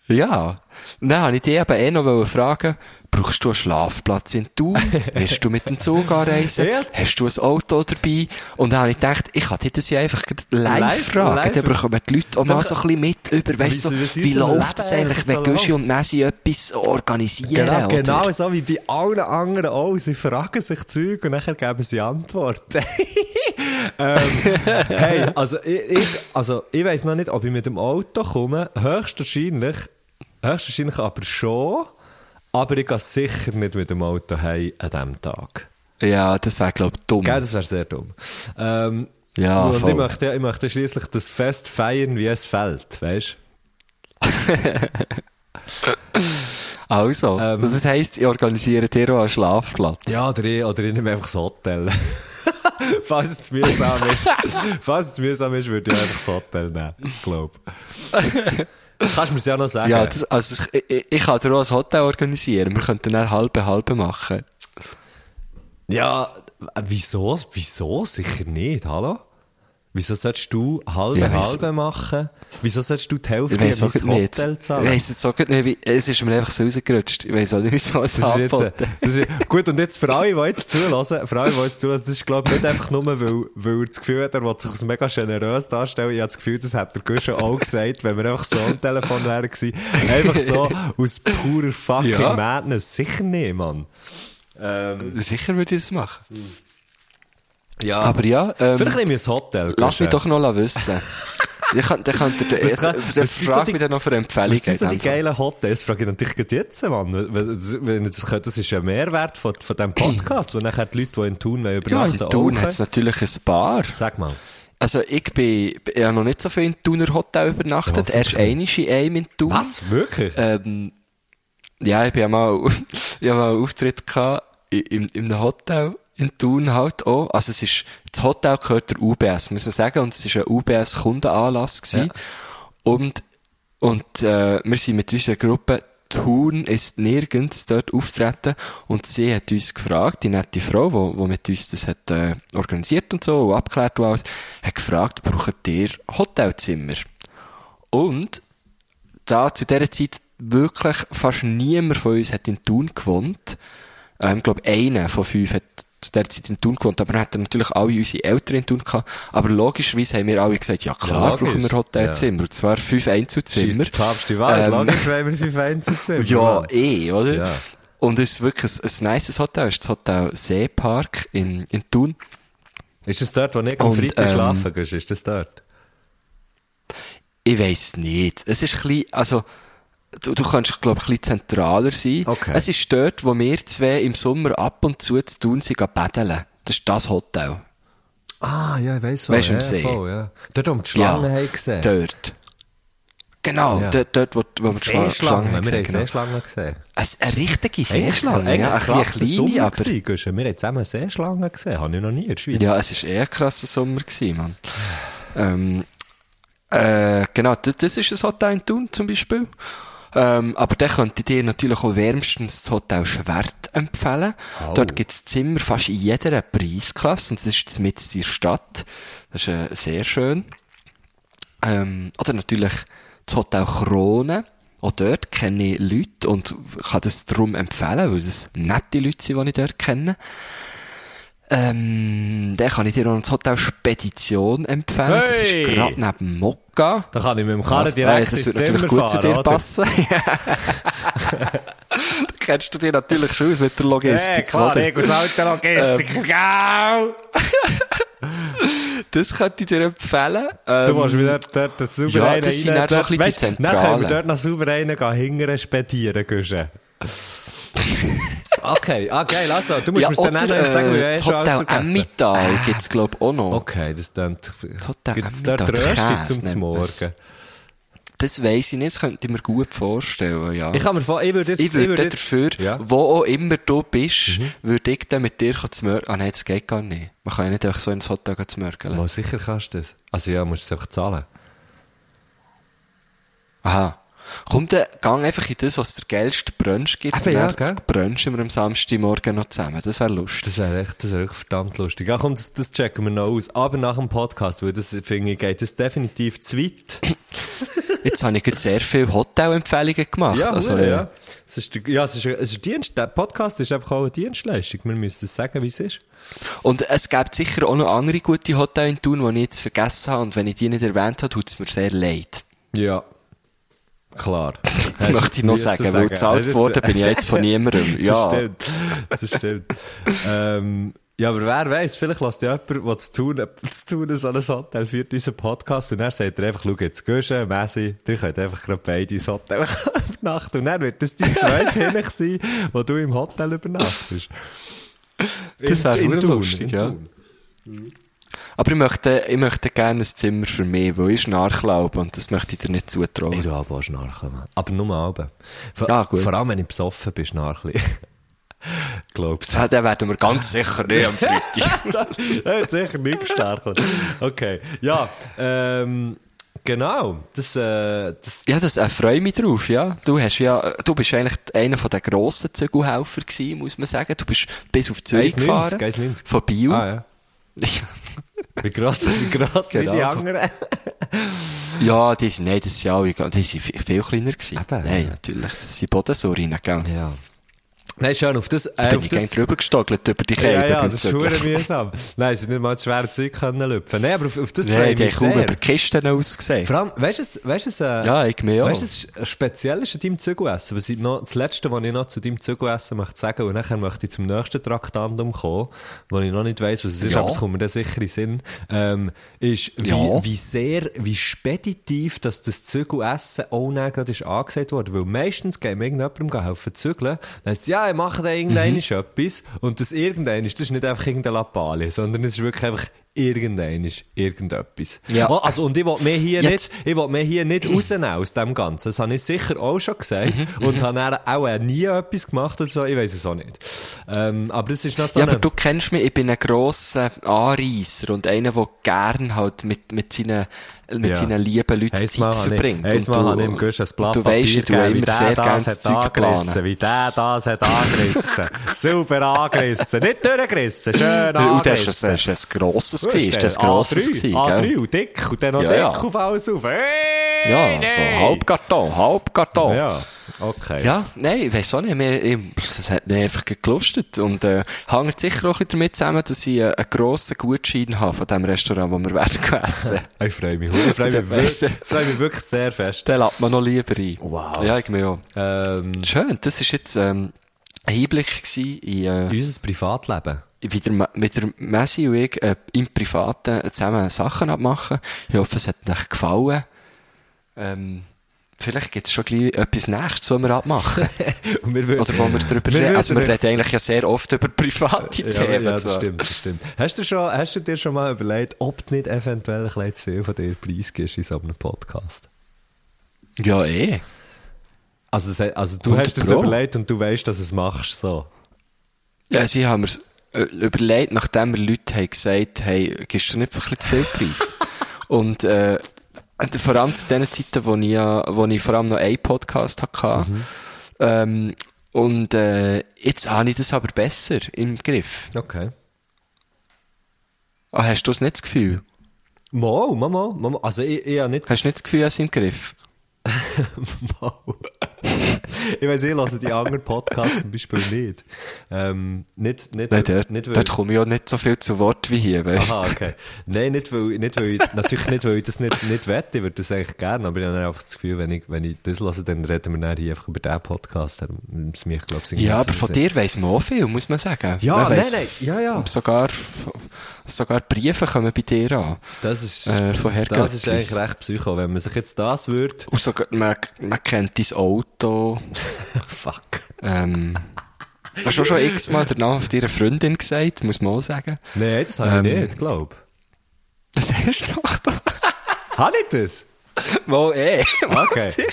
ja. Und dann habe ich dich eben eh noch fragen, brauchst du einen Schlafplatz in Thun? Wirst du mit dem Zug anreisen? Ja. Hast du ein Auto dabei? Und dann habe ich gedacht, ich kann dir das ja einfach live, Live- fragen. live- Dann bekommen die Leute auch mal Dann- so ein bisschen mit über, weißt du, Wie- wie läuft es eigentlich, wenn so läuft. und Messi etwas organisieren? Genau, oder? genau so wie bei allen anderen auch. Sie fragen sich Zeug und nachher geben sie Antworten. ähm, hey, also ich, ich, also ich weiss noch nicht, ob ich mit dem Auto komme. Höchstwahrscheinlich, höchstwahrscheinlich aber schon. Aber ich gehe sicher nicht mit dem Auto heim an diesem Tag. Ja, das wäre, glaube ich, dumm. Gell, das wäre sehr dumm. Ähm, Ja, und voll. ich möchte, ich möchte schließlich das Fest feiern, wie es fällt, weißt Also, Ähm, das heisst, ich organisiere dir auch einen Schlafplatz. Ja, oder ich, oder ich nehme einfach das Hotel. Falls es zu mühsam ist, falls es zu mühsam ist, würde ich einfach das Hotel nehmen. Ich glaube. Kannst du mir ja noch sagen? Ja, das, also ich, ich, ich kann dir auch ein Hotel organisieren. Wir könnten dann halbe halbe machen. ja, äh, wieso? Wieso? Sicher nicht, hallo? Wieso solltest du halbe Ja, halbe machen? Wieso solltest du die Hälfte Ich in mein nicht. Hotel Ich zahlen? weiss jetzt auch nicht, wie, es ist mir einfach so rausgerutscht. Ich weiss auch nicht, wieso es Das ist jetzt, das ist, gut, und jetzt für alle, die jetzt zulassen, für alle, die jetzt zulassen, das ist, glaube ich, nicht einfach nur, weil, weil er das Gefühl hat, er will sich als mega generös darstellen. Ich habe das Gefühl, das hat der Guschen auch gesagt, wenn wir einfach so am Telefon wären gewesen. Einfach so, aus purer fucking Ja. Madness. Sicher nicht, Mann. Ähm, Sicher würde ich das machen. Ja. Aber ja, ähm, Vielleicht nehme ich ein Hotel. lass mich doch noch wissen. Ich kann, dann könnt ihr, kann- so frag die- mich dann noch für Empfehlungen. Was sind so die geilen Hotels? Frage ich natürlich gerade jetzt, Mann. Wenn- das könnte, das ist ein Mehrwert von, von diesem Podcast, wo nachher die Leute, die in Thun wollen, Ja, übernachten in Thun hat es natürlich ein Bar. Sag mal. Also ich bin, ich habe noch nicht so viel in Thuner Hotel übernachtet. Ja, Erst einmal in einem in Thun. Was? Wirklich? Ähm, ja, ich bin ja mal, ich mal einen Auftritt gehabt in, in, in einem Hotel. In Thun halt auch. Also es ist, das Hotel gehört der UBS, muss man sagen, und es ist ein UBS-Kundenanlass gewesen. Ja. Und, und, äh, wir sind mit unserer Gruppe Thun ist nirgends dort auftreten und sie hat uns gefragt, die nette Frau, wo, wo mit uns das hat, äh, organisiert und so, und abgeklärt und alles, hat gefragt, braucht ihr Hotelzimmer? Und da zu dieser Zeit wirklich fast niemand von uns hat in Thun gewohnt. Ähm, ich glaube, einer von fünf hat zu dieser Zeit in Thun gewohnt, aber dann hatten natürlich alle unsere Eltern in Thun gehabt. Aber logischerweise haben wir alle gesagt, ja klar, logisch. brauchen wir Hotelzimmer. Und zwar fünf Einzelzimmer. der Papst die Welt, Ähm, logisch, wenn wir fünf Einzelzimmer Ja, eh, oder? Ja. Und es ist wirklich ein, ein nices Hotel. Es ist das Hotel Seepark in, in Thun. Ist das dort, wo ich am Freitag ähm, schlafen gehst? Ist das dort? Ich weiss nicht. Es ist ein bisschen, also, du, du kannst, glaube ich, ein bisschen zentraler sein. Okay. Es ist dort, wo wir zwei im Sommer ab und zu zu tun sind, paddeln. Das ist das Hotel. Ah, ja, ich weiss Weisst du, ja, am See? voll, ja. Dort, wo wir die Schlangen haben gesehen. Dort. Genau, Ja. dort, dort, wo, wo wir die Schlangen wir haben gesehen genau. Seeschlangen gesehen. Eine, eine richtige Seeschlange, ja. Ein krasser kleine, aber... gewesen. Wir haben zusammen Seeschlangen gesehen, habe ich noch nie in der Schweiz. Ja, es war eher ein krasser Sommer, gewesen, Mann. Ähm, äh, genau, das, das ist ein Hotel in Thun zum Beispiel. Ähm, aber da könnte ich dir natürlich auch wärmstens das Hotel Schwert empfehlen. Oh. Dort gibt es Zimmer fast in jeder Preisklasse und das ist mitten in der Stadt. Das ist äh, sehr schön. Ähm, oder natürlich das Hotel Krone. Auch dort kenne ich Leute und kann das darum empfehlen, weil das nette Leute sind, die ich dort kenne. Ähm, dann kann ich dir noch das Hotel Spedition empfehlen. Das Hey! ist gerade neben Mokka. Da kann ich mit dem Karren direkt Ah, ja, das ins wird natürlich gut fahren, zu dir oder? passen. da kennst du dir natürlich schon aus mit der Logistik, Ja, klar, oder? ich als alter Logistiker, gau! Das könnte ich dir empfehlen. Ähm, Du musst wieder dort, dort sauber ja, das sind rein- dann noch ein bisschen Weisst, die Dann können wir Zentralen. dort noch sauber rein gehen, hingern spedieren. Okay, ah, geil, also, du musst ja, mir dann oder, noch sagen, wie äh, ich das schon alles Hotel vergessen. Emmittal gibt's glaub auch noch. Okay, das dann, Hotel gibt's dort Rösti zum. Morgen? Das weiss ich nicht, das könnte ich mir gut vorstellen, ja. Ich kann mir vor, ich würde jetzt, Ich würde würde dann dafür, Ja. Mhm. wo auch immer du bist, würde ich dann mit dir zu mörgeln. Ah nein, das geht gar nicht. Man kann ja nicht einfach so ins Hotel gehen zu mörgeln. Mal sicher kannst du das. Also ja, musst du es einfach zahlen. Aha. Komm, dann gang einfach in das, was der geilste Brunch gibt. Eben, ja, gell? brunchen wir am Samstagmorgen noch zusammen. Das wäre lustig. Das wäre echt, das wäre echt verdammt lustig. Ja, komm, das, das checken wir noch aus. Aber nach dem Podcast, weil das, finde ich, geht das definitiv zu weit. Jetzt habe ich gerade sehr viele Hotelempfehlungen gemacht. also, hure, äh, ja. Es ist, ja, es ist, es ist ein Dienst, der Podcast ist einfach auch eine Dienstleistung. Wir müssen sagen, wie es ist. Und es gibt sicher auch noch andere gute Hotels in Thun, die ich jetzt vergessen habe. Und wenn ich die nicht erwähnt habe, tut es mir sehr leid. Ja. Klar. Möchte ich noch sagen, weil gezahlt worden bin ich jetzt von niemandem. Das Ja. stimmt. Das stimmt. ähm, ja, aber wer weiß, vielleicht lässt ja jemand, der zu tun, zu tun so ein Hotel führt diesen Podcast und dann sagt er einfach, schau jetzt, Guschen, Messi, die könnt einfach gerade beide ins Hotel übernachten und dann wird das die zweite Hinech sein, wo du im Hotel übernachtest. Das wäre lustig, in ja. Thun. Aber ich möchte, ich möchte gerne ein Zimmer für mich, weil ich schnarchlaube und das möchte ich dir nicht Ich zutrauen. tu aber auch schnarchen, Mann. Aber nur Alben. Vor, Ja, gut. vor allem, wenn ich besoffen bin, schnarchle ich. Glaubst Ja, den werden wir ganz sicher nicht am Freitag. Er hat sicher nicht gestartet. Okay. Ja, ähm, genau. Das, äh, das, Ja, das äh, freue ich mich drauf, ja. Du hast ja, du bist eigentlich einer von den grossen Zügelhelfer gewesen, muss man sagen. Du bist bis auf Zürich 1,90, gefahren. 1,90. Von Biel. ah, ja. Wie gross, wie gross sind Genau. die anderen? ja, die sind, nein, das sind alle, die sind viel, viel kleiner gewesen. Eben, nein, ja. natürlich. Das sind Bodensorinen, gell. Ja. Nein, schön, auf das, äh, auf ich das, drüber gestogelt über die Kälte. ja, ja, das ist verdammt mühsam. Nein, sie nicht mal das schwere Zeug können lüpfen. Nein, aber auf, auf das freue ich mich sehr. über Kisten ausgesehen. Vor allem, weißt du, weißt du, äh, Ja, ich mir auch. Weißt du, es ist speziell ist an deinem Zügelessen. Was ich noch, das Letzte, was ich noch zu deinem Zügelessen möchte sagen, und nachher möchte ich zum nächsten Traktandum kommen, wo ich noch nicht weiss, was es ist, Ja. aber es kommt mir dann sicher in den Sinn, ähm, ist, wie, Ja. wie sehr, wie speditiv, dass das Zügelessen auch dann gerade ist angesagt worden. Weil meistens geht mir irgendjemandem helfen zügeln, dann heisst es, ja, ich mache da irgendein Mhm. etwas, und das irgendein ist, das ist nicht einfach irgendeine Lappalie, sondern es ist wirklich einfach irgendein ist irgendetwas. Ja. Oh, also, und ich will mir hier Jetzt- nicht, ich will mir hier nicht rausnehmen aus dem Ganzen. Das habe ich sicher auch schon gesagt. und habe dann auch nie etwas gemacht oder so. Ich weiß es auch nicht. Ähm, aber das ist noch so Ja, aber du kennst mich, ich bin ein grosser Anreißer und einer, der gern halt mit, mit seinen, mit Ja. seinen lieben Leuten Zeit ich, verbringt. eins Und du- habe ich Gusch ein Blatt du weisst, Papier ich tue gegeben, immer sehr gerne das Zeug angerissen, planen. wie der das hat angerissen. Sauber angerissen. Nicht durchgerissen, schön Und das angerissen. ist, das ist ein grosses gewesen, ist das grosses A3, gewesen, A3 gell? und dick und dann noch Ja, dick ja. auf alles auf. Hey, Ja, nee. so Halbkarton, Halbkarton. Ja, okay. Ja, nein, ich weiss auch nicht, mir, ich, das hat mir einfach gelustet und äh, hängt sicher auch ein bisschen damit zusammen, dass ich äh, einen grossen Gutschein habe von dem Restaurant, wo wir werden essen. Ich freue mich. Ich freue mich, wirklich, freue mich wirklich sehr fest. Den lädt man noch lieber ein. Wow. Ja, ich mir auch. Ähm, Schön, das ist jetzt ähm, ein Einblick in, äh, unser Privatleben. wie der, wie der Messi und ich äh, im Privaten zusammen Sachen abmachen. Ich hoffe, es hat euch gefallen. Ähm, vielleicht gibt es schon gleich etwas Nächstes, was wir abmachen. Und wir Oder wo wir darüber reden. Also wir reden eigentlich ja sehr oft über private Ja, Themen. ja, das so. stimmt, das stimmt. Hast du, schon, hast du dir schon mal überlegt, ob du nicht eventuell ein bisschen zu viel von dir preisgibst in so einem Podcast? Ja, eh. Also, das- also du 100 hast es überlegt und du weißt, dass du es machst, so. Ja, sie haben mir's äh, überlegt, nachdem wir Leute haben gesagt hey, gibst du nicht ein bisschen zu viel Preis? Und, äh, und vor allem zu den Zeiten, wo ich, ja- wo ich vor allem noch einen Podcast hatte, ähm, und äh, jetzt habe ich das aber besser im Griff. Okay. Ah, hast du das nicht das Gefühl? Mal, mal, mal, mal. Also ich, ich habe nicht... Hast du nicht das Gefühl, es im Griff? Ich weiss, ich höre die anderen Podcasts zum Beispiel nicht. Ähm, nicht, nicht, Nein, dort, nicht weil... dort komme ich ja nicht so viel zu Wort wie hier, weißt? Aha, okay. Nein, nicht weil, nicht weil ich, natürlich nicht, weil ich das nicht, nicht wette, ich würde das eigentlich gerne, aber ich habe einfach das Gefühl, wenn ich, wenn ich das höre, dann reden wir dann hier einfach über diesen Podcast, ist mich, glaube ich, Ja, aber von dir weiss man auch viel, muss man sagen. Ja, Man nein, weiss- nein, ja, ja. Sogar, sogar Briefe kommen bei dir an. Das ist, Äh, das ist eigentlich recht psycho, wenn man sich jetzt das würde, Und sogar, man, man kennt dein Auto. fuck. Ähm, hast du schon x-mal den Namen von deiner Freundin gesagt, muss man auch sagen. Nein, das habe ich Ähm, nicht, glaube Das hast du doch da. ich. Habe ich das? Mal eh. Okay.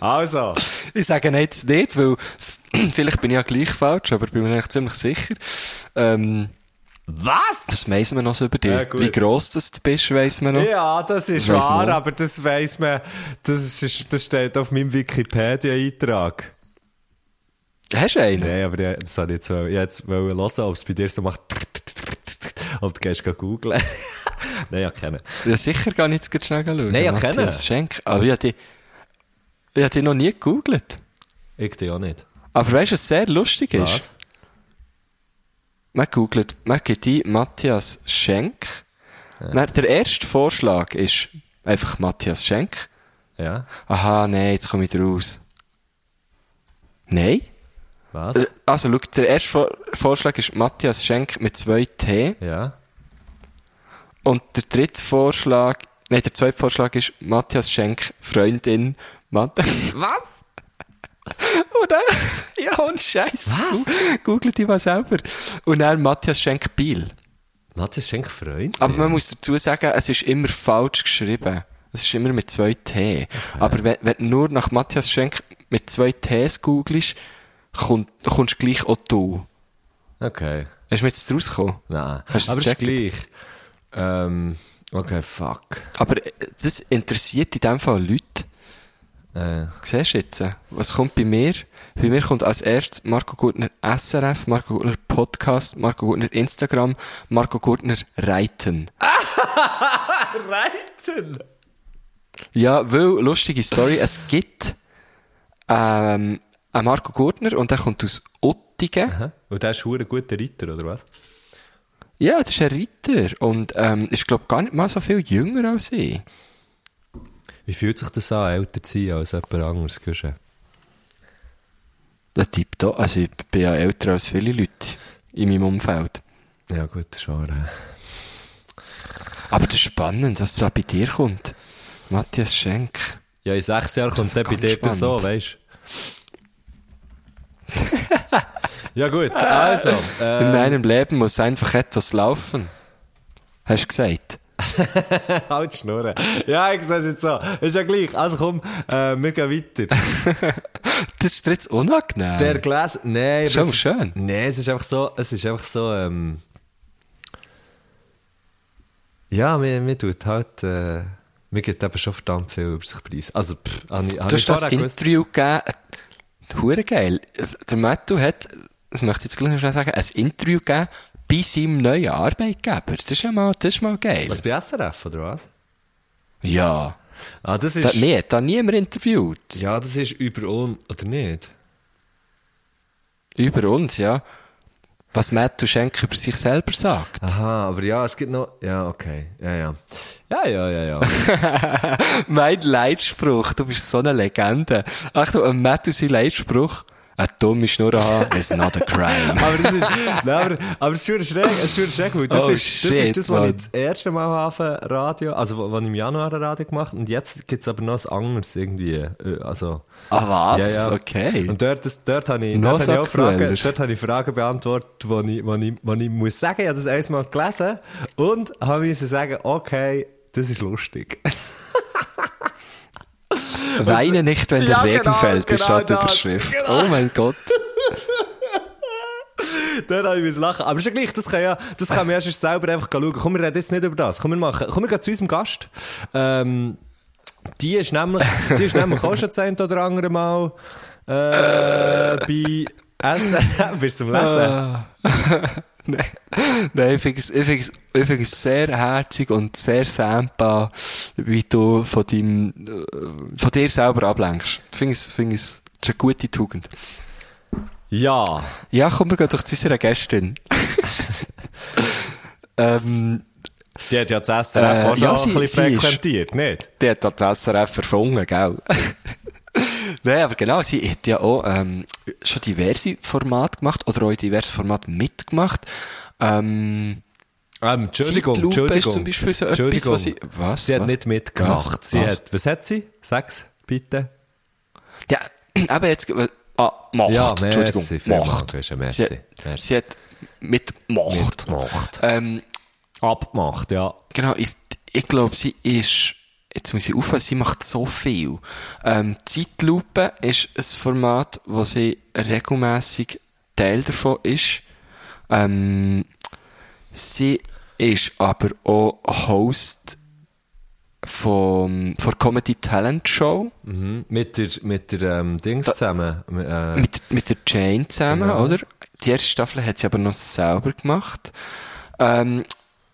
Also. Ich sage jetzt nicht, weil vielleicht bin ich ja gleich falsch, aber bin mir eigentlich ziemlich sicher. Ähm, Was? was weiss man noch so über dich? Ja. Wie gross das du bist, weiss man noch. Ja, das ist Das wahr, man. aber das weiss man, das, ist, das steht auf meinem Wikipedia-Eintrag. Hast du einen? Nein, aber ich, das ich jetzt, ich jetzt hören, ob es bei dir so macht. Ob du gehst googeln. Nein, ja, kennen. Ja, sicher gar nicht jetzt schnell schauen. Nein, ja, Matthias kennen. Schenk. Aber ich habe ich die noch nie gegoogelt. Ich dir auch nicht. Aber weißt du, was sehr lustig ist? Was? Man googelt, man gibt ein Matthias Schenk. Dann, der erste Vorschlag ist einfach Matthias Schenk. Ja. Aha, nein, jetzt komme ich raus. Nein? Was? Äh, Also, schau, der erste Vor Vorschlag ist Matthias Schenk mit zwei T. Ja. Und der dritte Vorschlag, nein, der zweite Vorschlag ist Matthias Schenk, Freundin, Matt. Was? Dann, ja, und Scheiß. Was? Google die mal selber. Und dann Matthias Schenk Biel. Matthias Schenk Freund? Aber man muss dazu sagen, es ist immer falsch geschrieben. Es ist immer mit zwei T. Aber wenn, wenn du nur nach Matthias Schenk mit zwei Ts googelst, komm, kommst du gleich auch du. Okay. Hast du mir jetzt rausgekommen? Nein. Hast du aber es ist gleich. Ähm, okay, fuck. Aber äh, das interessiert in dem Fall Leute. Äh, Siehst du jetzt? Was kommt bei mir? Bei mir kommt als erstes Marco Gurtner SRF, Marco Gurtner Podcast, Marco Gurtner Instagram, Marco Gurtner Reiten. Reiten! Ja, weil, lustige Story, es gibt ähm, einen Marco Gurtner und der kommt aus Ottingen. Und der ist ein guter Ritter, oder was? Ja, das ist ein Ritter und ähm, ist, glaube gar nicht mal so viel jünger als ich. Wie fühlt sich das an, älter zu sein als jemand anderes? Guschen? Der Typ da, also ich bin ja älter als viele Leute in meinem Umfeld. Ja, gut, das äh. Aber das ist spannend, was da bei dir kommt. Matthias Schenk. Ja, in sechs Jahren kommt der bei dir spannend. so, weißt du? ja, gut, also. In Äh, meinem Leben muss einfach etwas laufen. Hast du gesagt? halt schnurren. Ja, ich sehe es jetzt so. Ist ja gleich. Also komm, äh, wir gehen weiter. Das ist jetzt unangenehm. Der Glas, nein, Schon es ist- schön. Nee, es ist einfach so, es ist einfach so, ähm, ja, mir, mir tut halt, äh, mir gibt eben schon verdammt viel über sich preis. Also, pff, habe ich, habe Du hast das. Interview gegeben. Hure geil. Der Matthew hat, das möchte ich jetzt gleich noch schnell sagen, ein Interview gegeben bei seinem neuen Arbeitgeber. Das ist ja mal, das ist mal geil. Was, bei SRF, oder was? Ja. Ah, das Da, ist, mir hat da niemand interviewt. ja, das ist über uns, oder nicht? Über uns, ja. Was Matthew Schenk über sich selber sagt. Aha, aber ja, es gibt noch, ja, okay, ja, ja. Ja, ja, ja, ja. mein Leitspruch, du bist so eine Legende. Achtung, ein Matthew sein Leitspruch. Eine dumme Schnur haben is not a crime. aber das ist, nein, aber, aber es ist schon schräg, es ist schräg, weil das Oh, ist, das shit, ist das, was ich das erste Mal habe, Radio, also, wo ich im Januar ein Radio gemacht habe, und jetzt gibt es aber noch was anderes irgendwie, äh, also. Ah, was? Ja, ja. Okay. Und dort, das, dort habe ich, dort habe ich. Fragen, dort habe ich Fragen beantwortet, wo ich, wo ich, wo ich muss sagen, ich habe das einmal gelesen und habe müssen sagen, okay, das ist lustig. Weine nicht, wenn der Ja, Regen genau, fällt, ist genau die das. Überschrift. Genau. Oh mein Gott. Dort habe ich müssen lachen. Aber ist ja gleich, das kann ja, das kann man erst selber einfach schauen. Komm, wir reden jetzt nicht über das. Komm, wir machen, komm, wir gehen zu unserem Gast. Ähm, die ist nämlich, die ist nämlich auch schon eine oder andere Mal, äh, bei SRF, bist du zum Lesen? Nein, Nein ich finde es, ich ich sehr herzig und sehr sehbar, wie du von, deinem, äh, von dir selber ablenkst. Ich finde es, finde es, das ist eine gute Tugend. Ja. Ja, komm, wir gehen doch zu unserer Gästin. ähm, Die hat ja das SRF Äh, auch schon ja, ein sie- bisschen sie ist- frequentiert, nicht? die hat das SRF erfunden, gell? Nein, aber genau, sie hat ja auch ähm, schon diverse Formate gemacht oder auch in diversen Formaten mitgemacht. Ähm, Ähm, Entschuldigung, Zeitlupe Entschuldigung. ist zum Beispiel so etwas, was sie- was? Sie hat Was? nicht mitgemacht. Was? Sie Was? hat, was hat sie? Sag's, bitte. ja, aber jetzt, äh, ah, macht, Ja, Entschuldigung, merci, macht. Christian, merci, Sie, merci. sie hat mitgemacht. Mitgemacht. Ähm, Abgemacht, ja. Genau, ich, ich glaube, sie ist, jetzt muss ich aufpassen, sie macht so viel. Ähm, Zeitlupe ist ein Format, wo sie regelmäßig Teil davon ist. Ähm, sie ist aber auch Host vom, von Comedy Talent Show Mhm. Mit der, mit der, ähm, Dings zusammen. Äh, mit, mit der Jane zusammen, Genau. oder? Die erste Staffel hat sie aber noch selber gemacht. Ähm,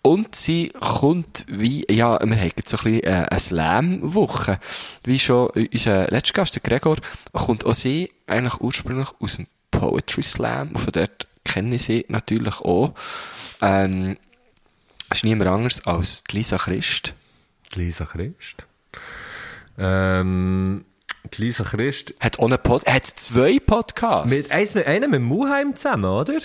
und sie kommt wie, ja, wir haben jetzt so ein bisschen äh, eine Slam-Woche. Wie schon unser letzter Gast, der Gregor, kommt auch sie eigentlich ursprünglich aus dem Poetry Slam. Und von dort kenne ich sie natürlich auch. Ähm, ist niemand anders als die Lisa Christ. die Lisa Christ. Ähm, die Lisa Christ. Hat auch einen Pod hat zwei Podcasts. Mit, eins mit, einer mit Muheim zusammen, oder?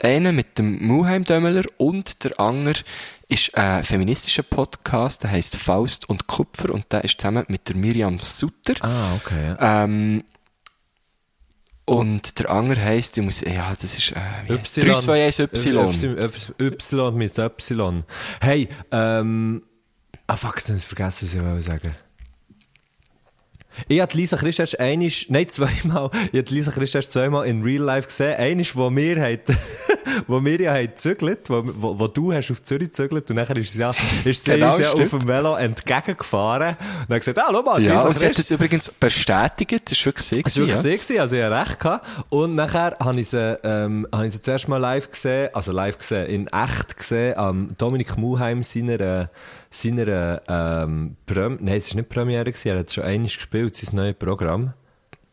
Einer mit dem Muheim Dömmeler und der andere ist ein feministischer Podcast, der heißt Faust und Kupfer und der ist zusammen mit der Miriam Sutter. Ah, okay. Ja. Ähm, und der andere heisst, ich muss, ja, das ist, äh, heisst- 321 Y. Y. Y mit Y. Hey, ähm, ah fuck, jetzt habe ich vergessen, was ich wollte sagen. Ich habe Lisa Christ erst einmal, nein, zweimal, ich habe Lisa Christ erst zweimal in Real Life gesehen. Eines, wo wir haben, wo wir ja haben gezügelt, wo, wo, wo du hast auf Zürich gezügelt und nachher ist sie ja, ist sie Genau, ja auf dem Velo entgegengefahren und hat gesagt, ah, schau mal, Ja, Lisa und sie hat das übrigens bestätigt, das ist wirklich sie. Das gewesen, wirklich sie, gewesen, also ich hatte recht. Gehabt. Und nachher habe ich sie, ähm, habe ich sie zuerst mal live gesehen, also live gesehen, in echt gesehen, am Dominik Muheim seiner, äh, seiner, ähm, Prem nein, es war nicht Premiere gewesen, er hat schon einmal gespielt, sein neues Programm.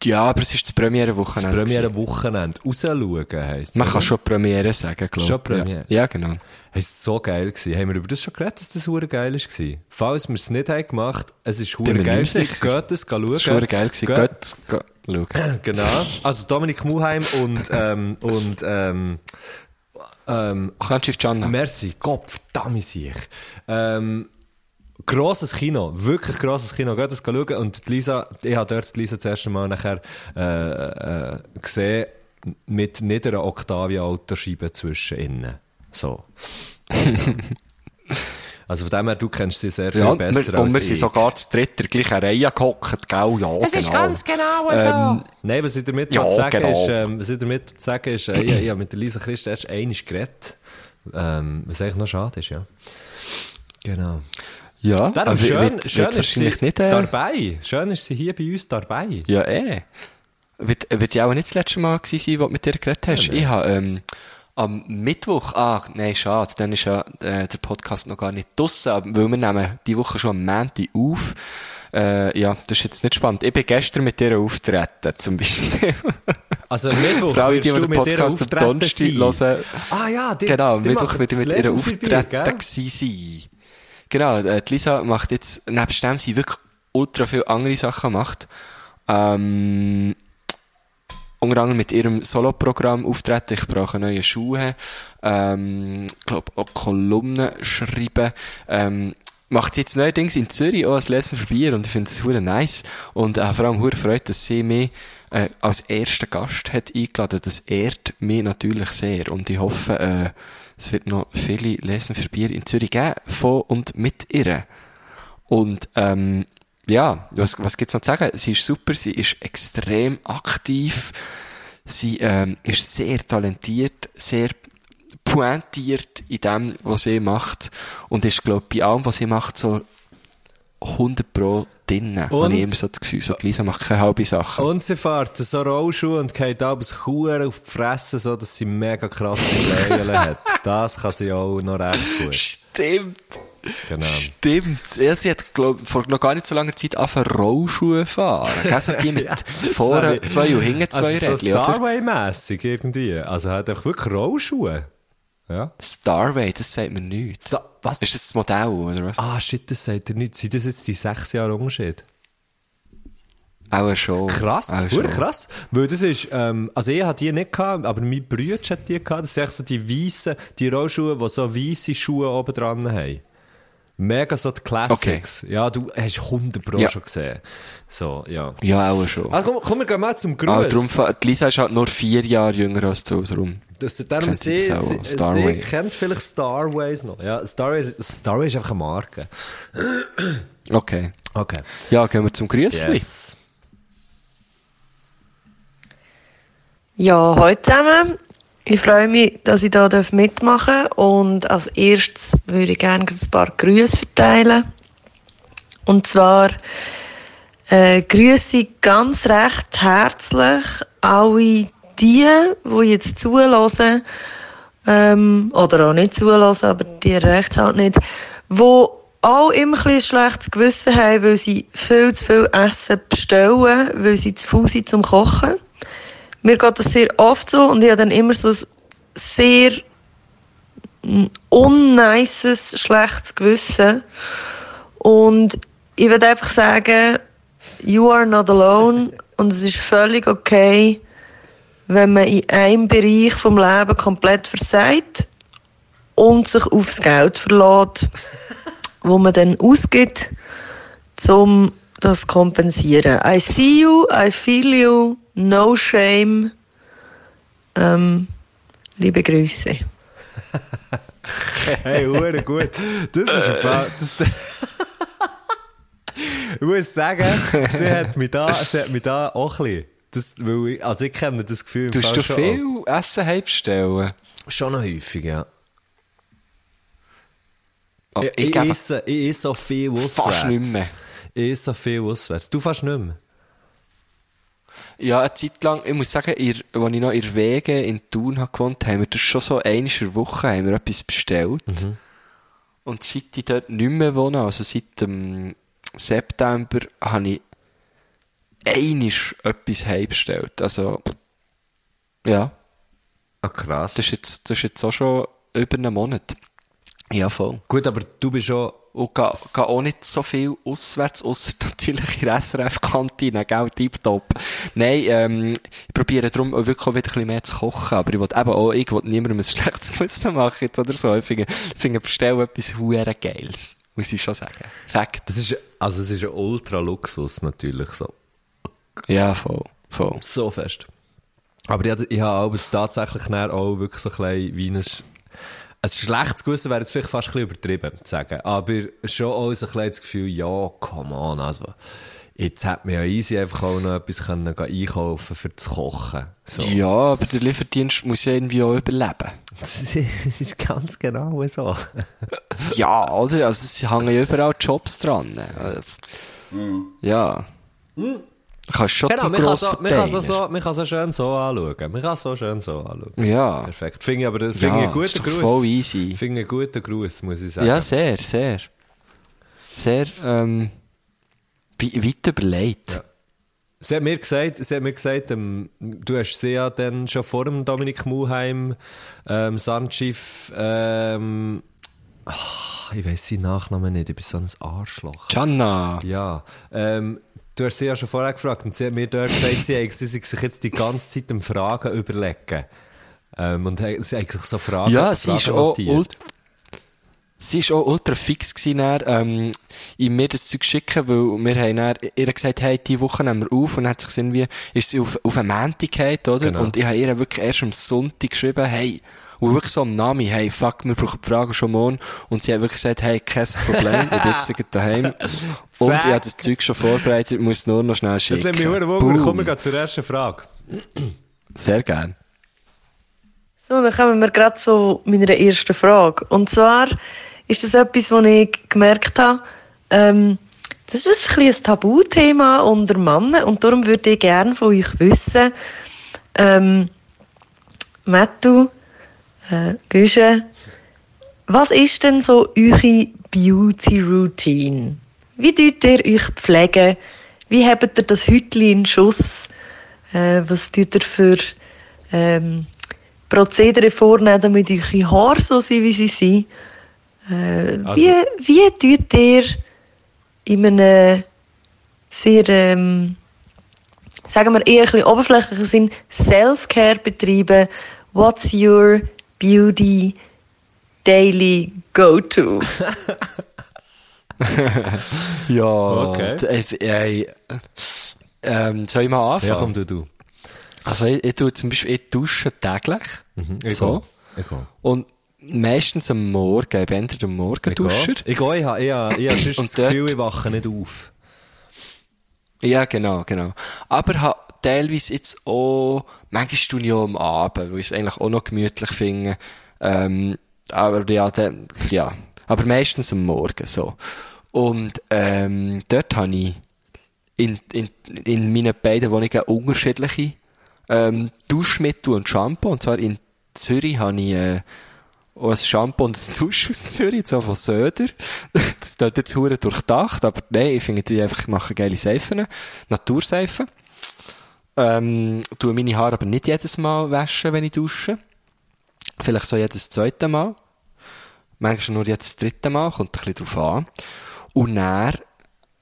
ja. aber es ist das Das Premiere-Wochenende. Premiere Wochenende. Rausschauen heisst Man kann schon Premiere sagen, glaube ich. Schon Premiere? Ja, ja genau. Es war so geil. Gewesen. Haben wir über das schon geredet, dass das hure geil war? Falls wir es nicht haben gemacht, es ist hure geil. Geht es, schauen. Das war geil. gewesen. Geht- Geht, geht, schauen. Genau. Also Dominik Muheim und, ähm, und, ähm, ähm, Sanchiv Gianna. Merci, Gott verdammt sich. Ähm, grosses Kino, wirklich grosses Kino. Geht das schauen. Und die Lisa, ich habe dort die Lisa das erste Mal nachher äh, äh, gesehen mit nicht einer Octavia Autoscheibe zwischen innen. So. Also von dem her, du kennst sie sehr viel Ja, besser wir, und als wir ich. sind sogar zu dritt in der gleichen Reihe gehockt, gell? Ja, Es genau. ist ganz genau so. Ähm, Nein, was ich damit Ja, ja, sagen genau. ist, ähm, was ich damit sagen ist, äh, ich, ich habe mit der Lisa Christ erst einmal geredet. Ähm, was eigentlich noch schade ist, ja. Genau. ja, Darum aber schön, wird, schön wird ist sie wahrscheinlich nicht... Äh, dabei. Schön ist sie hier bei uns dabei. Ja, eh. Wird, wird ja auch nicht das letzte Mal gewesen sein, wo du mit dir geredet hast. ich habe, ähm, am Mittwoch, ah, nein, schade, dann ist ja äh, der Podcast noch gar nicht draussen, weil wir nehmen die Woche schon am Montag auf. Äh, ja, das ist jetzt nicht spannend. Ich bin gestern mit dir auftreten, zum Beispiel. Also Mittwoch die, wirst die du den mit ihr Podcast am Donnerstag hören. Ah ja, die, Genau, die Mittwoch wird ich mit ihr auftreten sein. Genau, äh, die Lisa macht jetzt, nebst dem sie wirklich ultra viele andere Sachen macht, ähm, unter anderem mit ihrem Soloprogramm auftreten, ich brauche neue Schuhe, ähm, glaub auch Kolumnen schreiben, ähm, macht sie jetzt neuerdings in Zürich auch als Lesen für Bier und ich finde es hure nice und äh, vor allem hure freut, dass sie mich äh, als ersten Gast hat eingeladen. Das ehrt mich natürlich sehr und ich hoffe, äh, es wird noch viele Lesen für Bier in Zürich geben, von und mit ihr. Und ähm, ja, was, was gibt's noch zu sagen? Sie ist super, sie ist extrem aktiv, sie ähm, ist sehr talentiert, sehr pointiert in dem, was sie macht und ist, glaube bei allem, was sie macht, so 100 pro drinnen. Und- ich immer so das Gefühl, so Lisa macht keine halbe Sache. Und sie fährt so Rollschuhe und geht abends Huren auf die Fresse, so dass sie mega krasse Bläuel hat. Das kann sie auch noch recht gut. Stimmt. Genau. Stimmt. Ja, sie hat, glaub, vor noch gar nicht so langer Zeit angefangen Rollschuhe fahren. So die mit vorne zwei und hinten zwei also so Rädchen, oder? Starway-mässig irgendwie. Also hat einfach wirklich Rollschuhe. Ja. Starway, das sagt mir nichts. Sta was? Ist das das Modell, oder was? Ah, shit, das sagt er nicht. Sind das jetzt die sechs Jahre Unterschied? Auch schon. Krass, Auch schon. krass. Weil das ist, ähm, also ich hatte die nicht gehabt, aber mein Bruder hat die gehabt. Das sind so die weißen, die Rollschuhe, die so weisse Schuhe oben dran haben. Mega so die Classics. Ja, du hast 100 Pro Ja. schon gesehen. So, ja. Ja, auch schon. Also komm, komm, wir gehen mal zum Gruß. Ah, darum, Lisa ist halt nur vier Jahre jünger als du, darum. Das, darum Kennt sie, sie sie, kennt vielleicht Starways noch. Ja, Starways, Starway ist einfach eine Marke. Okay. Okay. Ja, gehen wir zum Grüßli. Yes. Ja, hallo zusammen. Ich freue mich, dass ich hier mitmachen darf. Und als erstes würde ich gerne ein paar Grüße verteilen. Und zwar äh, grüße ich ganz recht herzlich alle die, die jetzt zulassen, ähm, oder auch nicht zulassen, aber die recht halt nicht, die auch immer ein schlechtes Gewissen haben, weil sie viel zu viel Essen bestellen, weil sie zu faul sind zum Kochen. Mir geht das sehr oft so und ich habe dann immer so ein sehr unnices, schlechtes Gewissen. Und ich würde einfach sagen, you are not alone und es ist völlig okay, wenn man in einem Bereich vom Leben komplett versagt und sich aufs Geld verlässt, wo man dann ausgibt, um das zu kompensieren. I see you, I feel you, no shame. Ähm, liebe Grüße. Hey, hure gut. Das ist ein Fall. Das, ich muss sagen, sie hat mich da, sie hat mich da auch ein bisschen. Das, weil ich, also ich kenne das Gefühl. Tust Fall du schon viel Essen heimstellen? auch. Schon noch häufig, ja. Oh, ich, ich ich, esse, ich esse so viel auswärts. fast nicht mehr. Ich esse so viel auswärts. Du fast nicht mehr. Ja, eine Zeit lang, ich muss sagen, ihr, als ich noch in Wege in Thun habe gewohnt, haben wir das schon so einmal in der Woche haben wir etwas bestellt. Und seit ich dort nicht mehr wohne, also seit dem September, habe ich einmal etwas heimbestellt. Also, ja, Ah, krass. das ist jetzt, das ist jetzt auch schon über einen Monat. Ja, voll. Gut, aber du bist schon. Und gehe geh auch nicht so viel auswärts, ausser natürlich in SRF-Kantine, gell, tipptopp. Nein, ähm, ich probiere darum auch wirklich auch wieder ein bisschen mehr zu kochen, aber ich will eben auch, ich will niemandem ein schlechtes Gewissen machen jetzt oder so. Ich finde, ich finde bestellen etwas hure Geiles. Muss ich schon sagen. Fakt. Das ist, also es ist ein Ultra-Luxus natürlich so. Ja, voll. Voll. So fest. Aber ich, ich habe aber tatsächlich auch wirklich so ein bisschen wie ein, Ein schlechtes Gewissen wäre jetzt vielleicht fast ein bisschen übertrieben zu sagen. Aber schon auch so ein bisschen das Gefühl, ja, come on, also. Jetzt hätte man ja easy einfach auch noch etwas können gehen einkaufen für das Kochen. So. Ja, aber der Lieferdienst muss ja irgendwie auch überleben. Das ist ganz genau so. Ja, oder? Also es hängen ja überall Jobs dran. Äh, Ja. Kannst schon Genau, man kann, so, man, kann Grossverteiler. so, so, man kann so schön so anschauen. Man kann so schön so anschauen. Ja. Perfekt. Finde ich aber finde ich Ja, einen guten Gruß. voll easy. Finde ich einen guten Gruß, muss ich sagen. Ja, sehr, sehr. Sehr, ähm, wei- weit überlegt. Ja. Sie hat mir gesagt, sie hat mir gesagt ähm, du hast sie ja dann schon vor dem Dominik Muheim, ähm, Sandschiff, ähm, ach, ich weiß seinen Nachnamen nicht, ich bin so ein Arschloch. Gianna. Ja, ähm, du hast sie ja schon vorher gefragt und sie hat mir dort gesagt, sie, hat- sie sich jetzt die ganze Zeit um Fragen überlegen. Ähm, und sie hat sich so Fragen Ja, sie ist Fragen auch notiert. ult Sie ist auch ultra fix gewesen, dann, ähm, in mir das Zeug schicken, weil wir haben dann ihr gesagt, hey, diese Woche nehmen wir auf und hat sich irgendwie, ist sie auf, auf eine Montag oder? Genau. Und ich habe ihr wirklich erst am Sonntag geschrieben, hey, und wirklich so am Namen, hey, fuck, wir brauchen die Fragen schon morgen. Und sie hat wirklich gesagt, hey, kein Problem, ich bin jetzt daheim. Und ich habe das Zeug schon vorbereitet, muss nur noch schnell Das schicken. nimmt mich verdammt Wunder. Kommen wir zur ersten Frage. Sehr gern. So, dann kommen wir gerade zu meiner ersten Frage. Und zwar ist das etwas, was ich gemerkt habe, ähm, das ist ein, bisschen ein Tabuthema unter Männern und darum würde ich gerne von euch wissen, ähm, Mattu, äh, Güsche, was ist denn so eure Beauty Routine? Wie tut ihr euch pflegen? Wie habt ihr das Hütchen in Schuss? Äh, was tut ihr für ähm, Prozedere vornehmen, damit eure Haare so sind, wie sie sind? Äh, Also- wie, wie tut ihr in einem sehr, ähm, sagen wir eher ein bisschen oberflächlichen Sinn, Self-Care betreiben? What's your beauty daily go-to? Ja, Okay. äh, äh, ähm, soll ich mal anfangen? Ja, komm du, du. Also ich, ich tue zum Beispiel, ich dusche täglich. Ich so. gehe. Ich gehe. Und meistens am Morgen, ich bin entweder der Morgenduscher. Ich gehe, ich habe, ich habe, ich habe sonst Und das dort- Gefühl, ich wache nicht auf. Ja, genau, genau. Aber habe teilweise jetzt auch, manchmal auch am Abend, weil ich es eigentlich auch noch gemütlich finde. Ähm, aber ja, dann, ja. Aber meistens am Morgen, so. Und, ähm, dort habe ich in, in, in meinen beiden Wohnungen unterschiedliche, ähm, Duschmittel und Shampoo. Und zwar in Zürich habe ich, äh, auch ein Shampoo und ein Dusch aus Zürich, so von Söder. Das tut jetzt hure durchdacht, aber nein, ich finde die einfach machen geile Seifen, Naturseifen. Ähm, tue meine Haare aber nicht jedes Mal waschen, wenn ich dusche. Vielleicht so jedes zweite Mal. Manchmal nur jedes dritte Mal, kommt ein bisschen drauf an. Und dann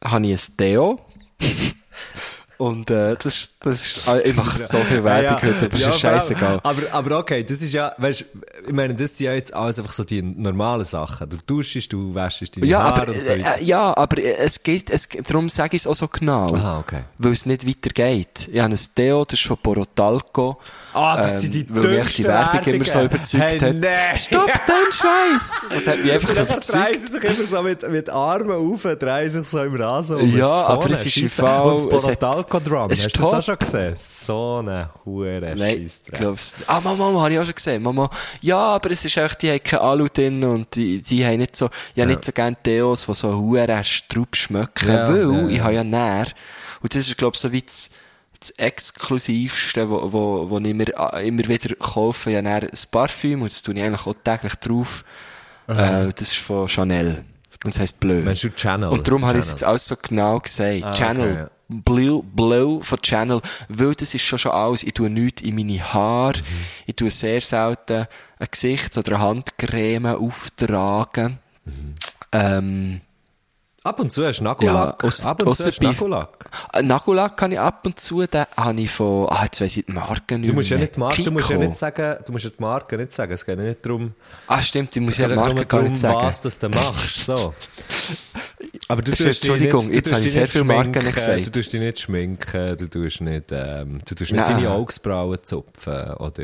habe ich ein Deo. Und äh, das, ist- das ist, äh, ich mache so viel Werbung heute, aber es ist scheißegal. Aber, aber okay, das ist ja, weißt, ich meine, das sind ja jetzt alles einfach so die normalen Sachen. Du duschst, du wäschst deine Ja, Haare aber, und so äh, weiter. äh, ja, aber äh, es geht, es, darum sage ich es auch so genau. Aha, okay. Weil es nicht weitergeht. Ich habe ein Deo, das ist von Porotalco. Ah, das sind die Weil mich die Werbung immer so überzeugt Hey, hat. nee. Stopp deinen Scheiß! Das hat mich einfach überzeugt. drehen sie sich immer so mit, mit Armen auf, drehen sich so im Rasen. Ja, aber es ist im. Fall- Es es hast du das auch schon gesehen? So eine hure Nein, glaub's. Ah, Mama, Mama, habe ich auch schon gesehen. Mama, ja, aber es ist echt, die haben kein Alu drin und die, die haben nicht so, ich habe nicht so gerne Deos, die so hure Straub schmecken, Ja, weil ja, ich ja. habe ja näher, und das ist, glaub so wie das, das Exklusivste, wo, wo, wo ich mir äh, immer wieder kaufe, ja, näher ein Parfüm, und das tue ich eigentlich auch täglich drauf, äh, das ist von Chanel. Und das heisst Bleu. Meinst du Channel? Und darum habe ich es jetzt alles so genau gesagt. Ah, Channel. okay, ja. Blue, Blue von Channel. Weil das ist schon schon alles. Ich tue nichts in meine Haare. Mhm. Ich tue sehr selten ein Gesichts- oder eine Handcreme auftragen. Mhm. Ähm, Ab und zu hast du Nagellack. Ja, aus- Ab und zu hast du Nagellack. äh, Nagellack kann ich ab und zu, den habe ich von, ah, jetzt weiss ich die Marke nicht Du musst ja nicht die Marke, du musst ja nicht sagen, du musst ja die Marke nicht sagen. Es geht nicht darum, Ah, stimmt, ich muss ja die Marke gar nicht sagen. was das du machst. So. Aber du tust Entschuldigung, nicht, jetzt du habe ich sehr nicht viele Marken gesagt. Du tust dich nicht schminken, du tust nicht, ähm, du tust nicht deine Augsbrauen zupfen oder,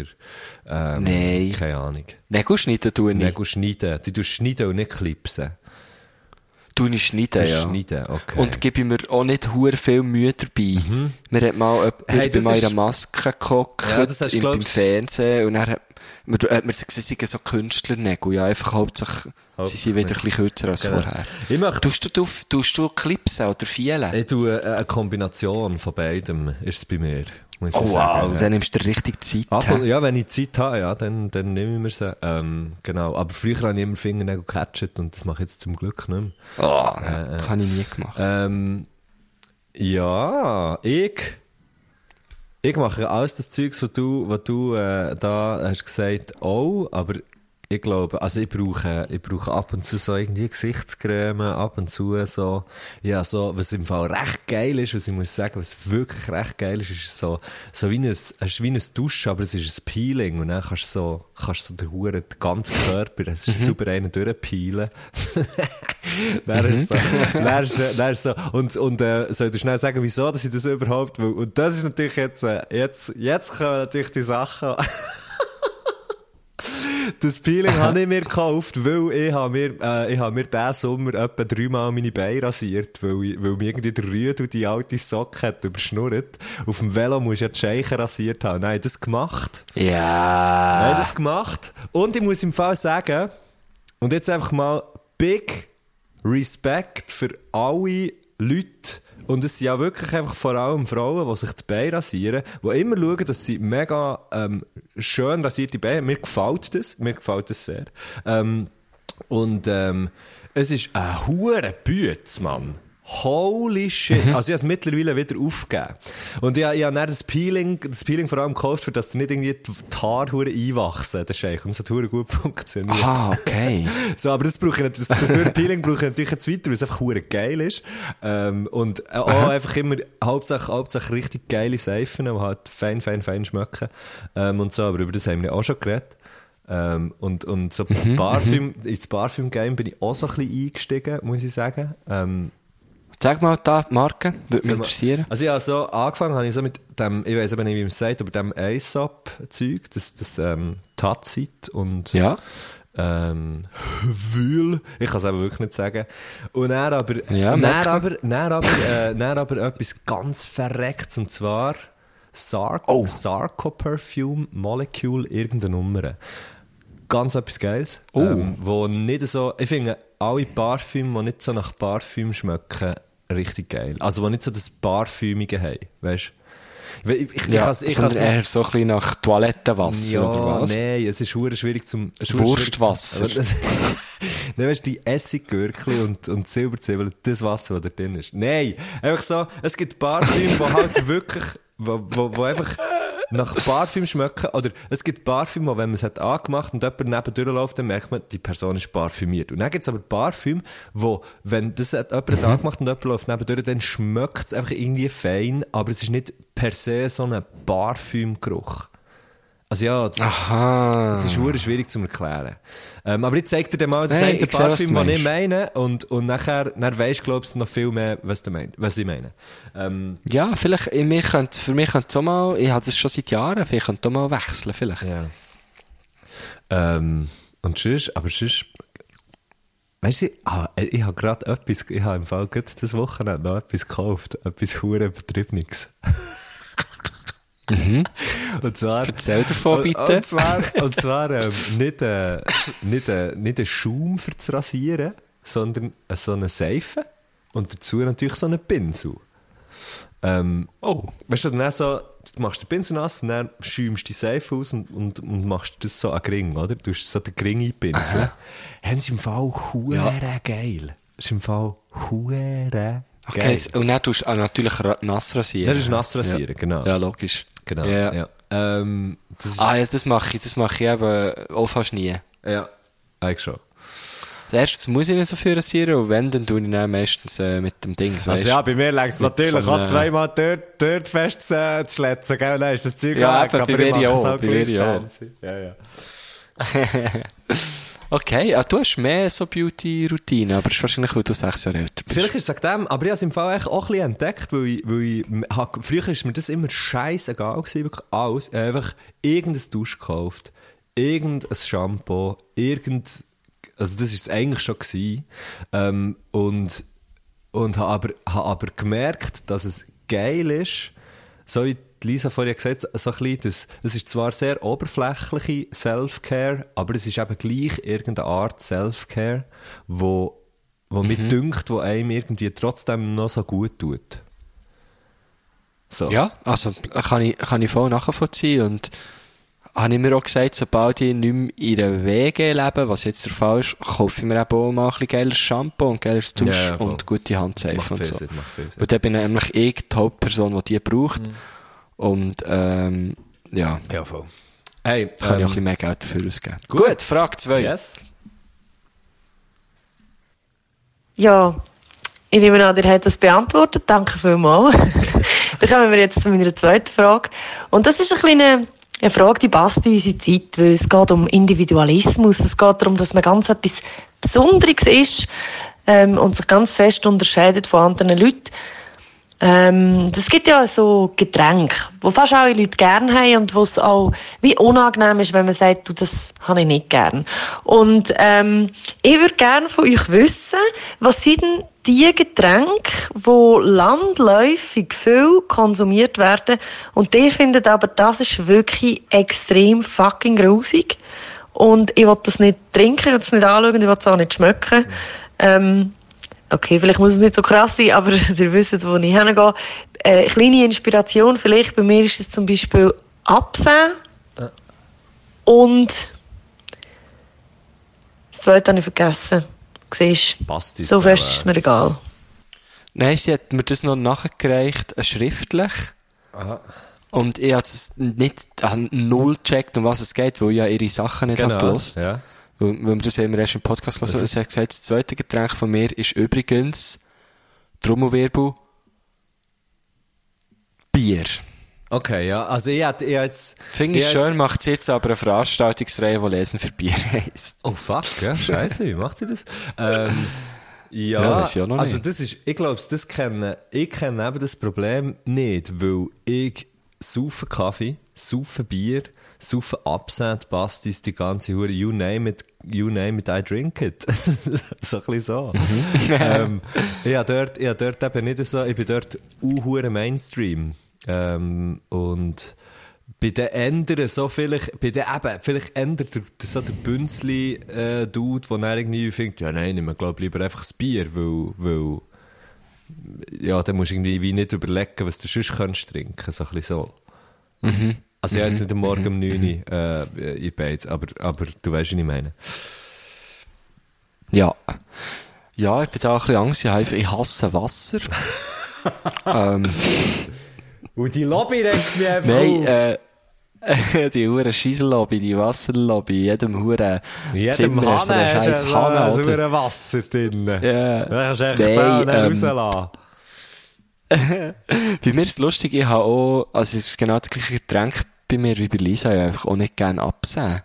ähm, Nein. keine Ahnung. Nägel schneiden tue ich. Nägel schneiden. Du tust schneiden und nicht klipsen. Tue ich schneiden, Du ja. schneiden, okay. Und gebe mir auch nicht hure viel Mühe dabei. Wir hat mal jemand Hey, bei das mir in ist- einer Maske geguckt, Ja, du, im, beim Fernsehen, und dann hat man, hat man gesagt, sie seien so Künstlernägel, ja, einfach hauptsächlich, sie sind wieder ein bisschen kürzer als Genau. vorher. Ich möchte- Tust du, tust, tust du Clipsen oder Fielen? Ich tue äh, eine Kombination von beidem, ist es bei mir. Oh wow, sagen. dann nimmst du richtig Zeit. Ab hä? und, ja, wenn ich Zeit habe, ja, dann, dann nehme ich mir sie. Ähm, genau. Aber früher habe ich immer Fingernägel gecatcht und das mache ich jetzt zum Glück nicht mehr. Oh, Äh, das habe ich nie gemacht. Ähm, ja, ich, ich mache alles das Zeugs, was du, was du äh, da hast gesagt, auch, aber ich glaube, also ich brauche, ich brauche ab und zu so irgendwie Gesichtscreme, ab und zu so, ja, so, was im Fall recht geil ist, was ich muss sagen, was wirklich recht geil ist, ist so, so wie ein, es ist wie ein Duschen, aber es ist ein Peeling und dann kannst du so, kannst du so den Huren, den ganzen Körper, es ist super einen durchpeelen. dann ist so, dann ist, dann ist so, und, und, äh, soll ich schnell sagen, wieso, dass ich das überhaupt will? Und das ist natürlich jetzt, äh, jetzt, jetzt kommen natürlich die Sachen, Das Peeling habe ich mir gekauft, weil ich habe mir, äh, ich habe mir diesen Sommer etwa dreimal meine Beine rasiert, weil, ich, weil mir irgendwie der Rüde und die alte Socke hat überschnurrt. Auf dem Velo musst du ja die Scheiche rasiert haben. Nein, das gemacht. Ja. Nein, das gemacht. Und ich muss im Fall sagen, und jetzt einfach mal big Respekt für alle Leute, und es sind ja wirklich einfach vor allem Frauen, die sich die Beine rasieren, die immer schauen, dass sie mega ähm, schön rasierte Beine haben. Mir gefällt das, mir gefällt das sehr. Ähm, und ähm, es ist ein hure Bütz, Mann. Holy shit. Also ich habe es mittlerweile wieder aufgegeben. Und ich, ich habe dann das Peeling, das Peeling vor allem gekauft, für dass nicht irgendwie die Haare einwachsen, der Scheich. Und es hat gut funktioniert. Ah, okay. So, aber das brauche ich nicht, das, das Peeling brauche ich natürlich jetzt weiter, weil es einfach hure geil ist. Ähm, und äh, auch einfach immer, hauptsächlich, hauptsächlich richtig geile Seifen, die halt fein, fein, fein schmecken. Ähm, und so, aber über das haben wir auch schon geredet. Ähm, und, und so Parfüm, ins Parfüm-Game bin ich auch so ein bisschen eingestiegen, muss ich sagen. Ähm, Sag mal da, die Marke, würde mich interessieren. Also ja, so angefangen habe ich so mit dem, ich weiß aber nicht, wie man es sagt, aber dem Aesop-Zeug, das, das ähm, Tazit und Ja. ähm, Wühl, ich kann es aber wirklich nicht sagen. Und dann aber, Ja, dann aber, dann aber, äh, dann aber etwas ganz Verrecktes, und zwar Sark Oh. Sarco Perfume Molecule, irgendeine Nummer. Ganz etwas Geiles. Oh. Ähm, wo nicht so, ich finde, alle Parfüme, die nicht so nach Parfüm schmecken, richtig geil. Also, die nicht so das Parfümige haben, weißt du? Ich, ich, ich, Ja, kann's- ich, sondern eher so ein bisschen nach Toilettenwasser, ja, oder was? nein, es ist hure schwierig zum... Wurstwasser. Nein, weißt du, die Essiggürkli und, und Silberzwiebeln, das Wasser, das da drin ist. Nein, einfach so, es gibt Parfüm, die halt wirklich, wo, wo, wo einfach nach Parfüm schmecken, oder es gibt Parfüm, wo, wenn man es hat angemacht und jemand neben durchläuft, dann merkt man, die Person ist parfümiert. Und dann gibt es aber Parfüm, wo, wenn das hat jemand hat angemacht und jemand läuft neben durch, dann schmeckt es einfach irgendwie fein, aber es ist nicht per se so ein Parfümgeruch. Also ja, das, Aha. das ist schwierig zu erklären. Ähm, aber ich zeig dir dann mal das Nein, eine was Parfüm, das ich meine, und, und nachher, dann weisst du, glaubst noch viel mehr, was, du mein, was ich meine. Ähm, Ja, vielleicht, ich- mir könnt, für mich könnte es mal, ich habe das schon seit Jahren, vielleicht könnte es mal wechseln, vielleicht. ja. Ähm, und sonst, aber sonst, weißt du, ah, ich habe gerade etwas, ich habe im Fall gerade das Wochenende noch etwas gekauft, etwas hure Übertriebenes. Und zwar, Erzähl davon, und, bitte. Und zwar, und zwar ähm, nicht, äh, nicht, äh, nicht ein Schaum für das Rasieren, sondern so eine Seife und dazu natürlich so einen Pinsel. Ähm, Oh. Weißt du, dann so, du machst den Pinsel nass und dann schäumst du die Seife aus und, und, und machst das so an Gring, oder? Du hast so den Gring einpinseln. Haben sie im Fall hure geil. Das ist im Fall hure geil. Okay, s- und dann tust du natürlich nass rasieren. Das ist nass rasieren, genau. Ja, logisch. Genau, Ja. ja. Ähm, das Ah ja, das mache ich, das mache ich eben auch fast nie. ja, eigentlich schon. Erstens muss ich nicht so viel rasieren und wenn, dann tue ich dann meistens äh, mit dem Ding. So, Also ja, bei mir längt es natürlich so auch zweimal dort, dort fest äh, zu schletzen, gell? Dann ist das Zeug Ja, weg, aber bei mir auch, bei mir auch. Ja, ja. Okay, ah, du hast mehr so Beauty-Routine, aber das ist wahrscheinlich, weil du sechs Jahre älter bist. Vielleicht ist es wegen dem, aber ich habe es im Fall auch ein bisschen entdeckt, weil ich, weil ich, früher ist mir das immer scheißegal gewesen, wirklich alles. Einfach irgendein Dusch gekauft, irgendein Shampoo, irgend, also das ist es eigentlich schon gewesen, ähm, und, und habe aber, hab aber gemerkt, dass es geil ist, so die Lisa vorhin gesagt so ein bisschen, das, das ist zwar sehr oberflächliche Self-Care, aber es ist eben gleich irgendeine Art Self-Care, wo, wo mir dünkt, wo einem irgendwie trotzdem noch so gut tut. So. Ja, also kann ich, kann ich voll nachvollziehen und habe ich mir auch gesagt, sobald ich nicht mehr in einer WG lebe, was jetzt der Fall ist, kaufe ich mir eben auch mal ein bisschen geiles Shampoo und geiles Dusch Ja, und gute Handseife und so. Sinn. Und dann bin ich nämlich ich die Hauptperson, die die braucht. Mhm. Und ähm, ja, Ja, voll. Hey, da kann ich auch ein ähm, bisschen mehr Geld dafür ausgeben. gut. Gut, Frage 2. yes. Ja, ich nehme an, ihr habt das beantwortet. Danke vielmals. Dann kommen wir jetzt zu meiner zweiten Frage. Und das ist ein kleine eine Frage, die passt in unsere Zeit, weil es geht um Individualismus. Es geht darum, dass man ganz etwas Besonderes ist ähm, und sich ganz fest unterscheidet von anderen Leuten. Ähm, es gibt ja so Getränke, die fast alle Leute gerne haben und wo es auch wie unangenehm ist, wenn man sagt, du, das habe ich nicht gern. Und ähm, ich würde gerne von euch wissen, was sind denn die Getränke, die landläufig viel konsumiert werden und die finden aber, das ist wirklich extrem fucking grusig und ich will das nicht trinken, ich will das nicht anschauen, ich will es auch nicht schmecken. Ähm, Okay, vielleicht muss es nicht so krass sein, aber ihr wisst, wo ich hingehe. Äh, kleine Inspiration vielleicht, bei mir ist es zum Beispiel Absehen. Und das zweite habe ich vergessen. Siehst Passt so fest ist es mir egal. Nein, sie hat mir das noch nachgereicht, äh, schriftlich. Und ich habe es nicht, null gecheckt, um was es geht, weil ich ja ihre Sachen nicht Genau, habe gelost. ja. Weil, weil wir das ja immer erst im Podcast lassen. Sie hat gesagt, das zweite Getränk von mir ist übrigens Trommelwirbel Bier. Okay, ja. Also ich hätte jetzt... Finde ich schön, macht sie jetzt aber eine Veranstaltungsreihe, die Lesen für Bier heisst. Oh fuck, ja, scheiße, wie macht sie das? Ähm, ja, Ja, noch also das ist, ich glaube, das kenne, ich kenne eben das Problem nicht, weil ich saufe Kaffee, saufe Bier, saufe Absent, Pastis, die ganze Hure, you name it, you name it, I drink it. so ein bisschen so. Mhm. ähm, ich habe dort, ich habe dort eben nicht so, ich bin dort uhure Mainstream. Ähm, und bei den Ändern so vielleicht, bei den eben, vielleicht ändert der, der, so der Bünzli, äh, Dude, wo er irgendwie findet, ja nein, ich mir glaub lieber einfach das Bier, weil, weil, ja, dann musst du irgendwie wie nicht überlegen, was du sonst könntest trinken, so ein bisschen so. Also ja, jetzt nicht am Morgen um 9 Uhr, äh, in Beiz, aber, aber du weißt, was ich meine. Ja. Ja, ich bin da auch ein bisschen Angst. Ich habe- Ich hasse Wasser. ähm, Und die Lobby regt mich einfach nein, äh, die hure Scheissellobby, die Wasserlobby, jedem hure jedem Zimmer ist so Hahn ein hast scheiß so oder? ein Wasser drin. Ja. Da kannst du echt Nein, da ähm, rauslassen. Bei mir ist es lustig, ich habe auch, also es ist genau das gleiche Getränk bei mir wie bei Lisa, ich einfach auch nicht gerne absehen.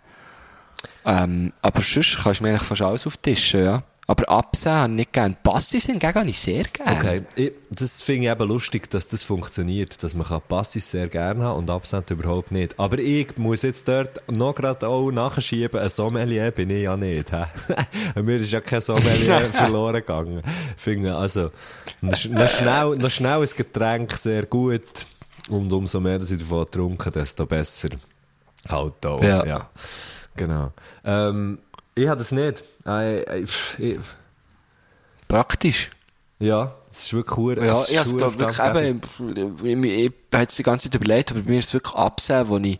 Ähm, aber sonst kannst du mir eigentlich fast alles auf den Tisch, ja. Aber absehen habe ich nicht gerne. Passis hingegen habe ich sehr gerne. Okay, ich, das finde ich eben lustig, dass das funktioniert, dass man kann Passis sehr gerne haben und Absent überhaupt nicht. Aber ich muss jetzt dort noch gerade auch nachschieben, ein Sommelier bin ich ja nicht. Mir ist ja kein Sommelier verloren gegangen. Ich finde, also, noch, sch- noch, schnell, noch schnell ein Getränk sehr gut und umso mehr, dass ich davon trinke, desto besser. Halt auch, Ja. ja. Genau. Ähm, ich habe das nicht. Äh, pff, ich, Praktisch. ja, es ist wirklich cool. Ja, ich habe es wirklich eben, ich, ich, ich habe die ganze Zeit überlegt, aber bei mir ist es wirklich absehen, wo ich,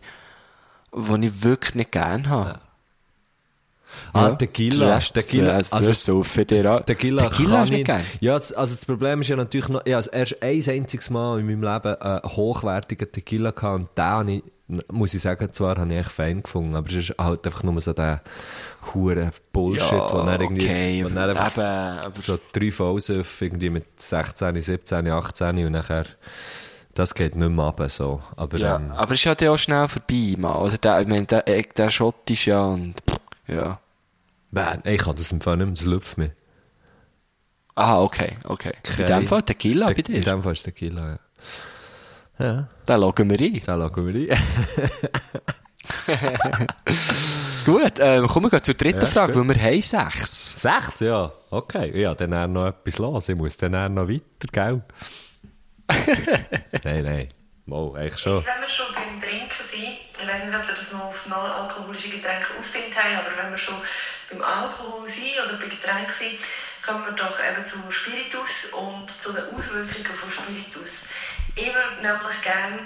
wo ich wirklich nicht gerne habe. Ah, Ja. Tequila. Der Rest, Tequila, also, also- das so für dir auch. Tequila, Tequila kann nicht ich-. Ja, das, also das Problem ist ja natürlich noch, ich habe erst ein einziges Mal in meinem Leben einen hochwertigen Tequila gehabt und den habe ich, muss ich sagen, zwar habe ich echt fein gefunden, aber es ist halt einfach nur so der hure Bullshit, Ja, wo dann irgendwie, okay, wo dann einfach eben, aber- so drei Vollsüff irgendwie mit 16, 17, 18 und nachher, das geht nicht mehr runter, so. Aber, Ja, ähm, aber ist ja dann auch schnell vorbei, mal. Oder der, ich meine, der, äh, der Schott ist ja und, ja. Man, ich kann das im Fall nicht mehr, das läuft mir. Ah, okay, okay. In Kein- dem Fall Tequila bei In dir. dem Fall ist Tequila, ja. Ja, Da schauen wir rein. da schauen wir rein. Gut, ähm, kommen wir zur dritten Ja, Frage, gut. weil wir haben sechs. Sechs, ja. Okay, ja, dann noch etwas los. Ich muss dann noch weiter, gell? nein, nein. Mal, eigentlich schon. Jetzt, wenn wir schon beim Trinken sind, ich weiß nicht, ob ihr das noch auf non-alkoholische Getränke ausgedehnt haben, aber wenn wir schon beim Alkohol sind oder bei Getränken sind, kommen wir doch eben zu Spiritus und zu den Auswirkungen von Spiritus. Ich würde nämlich gerne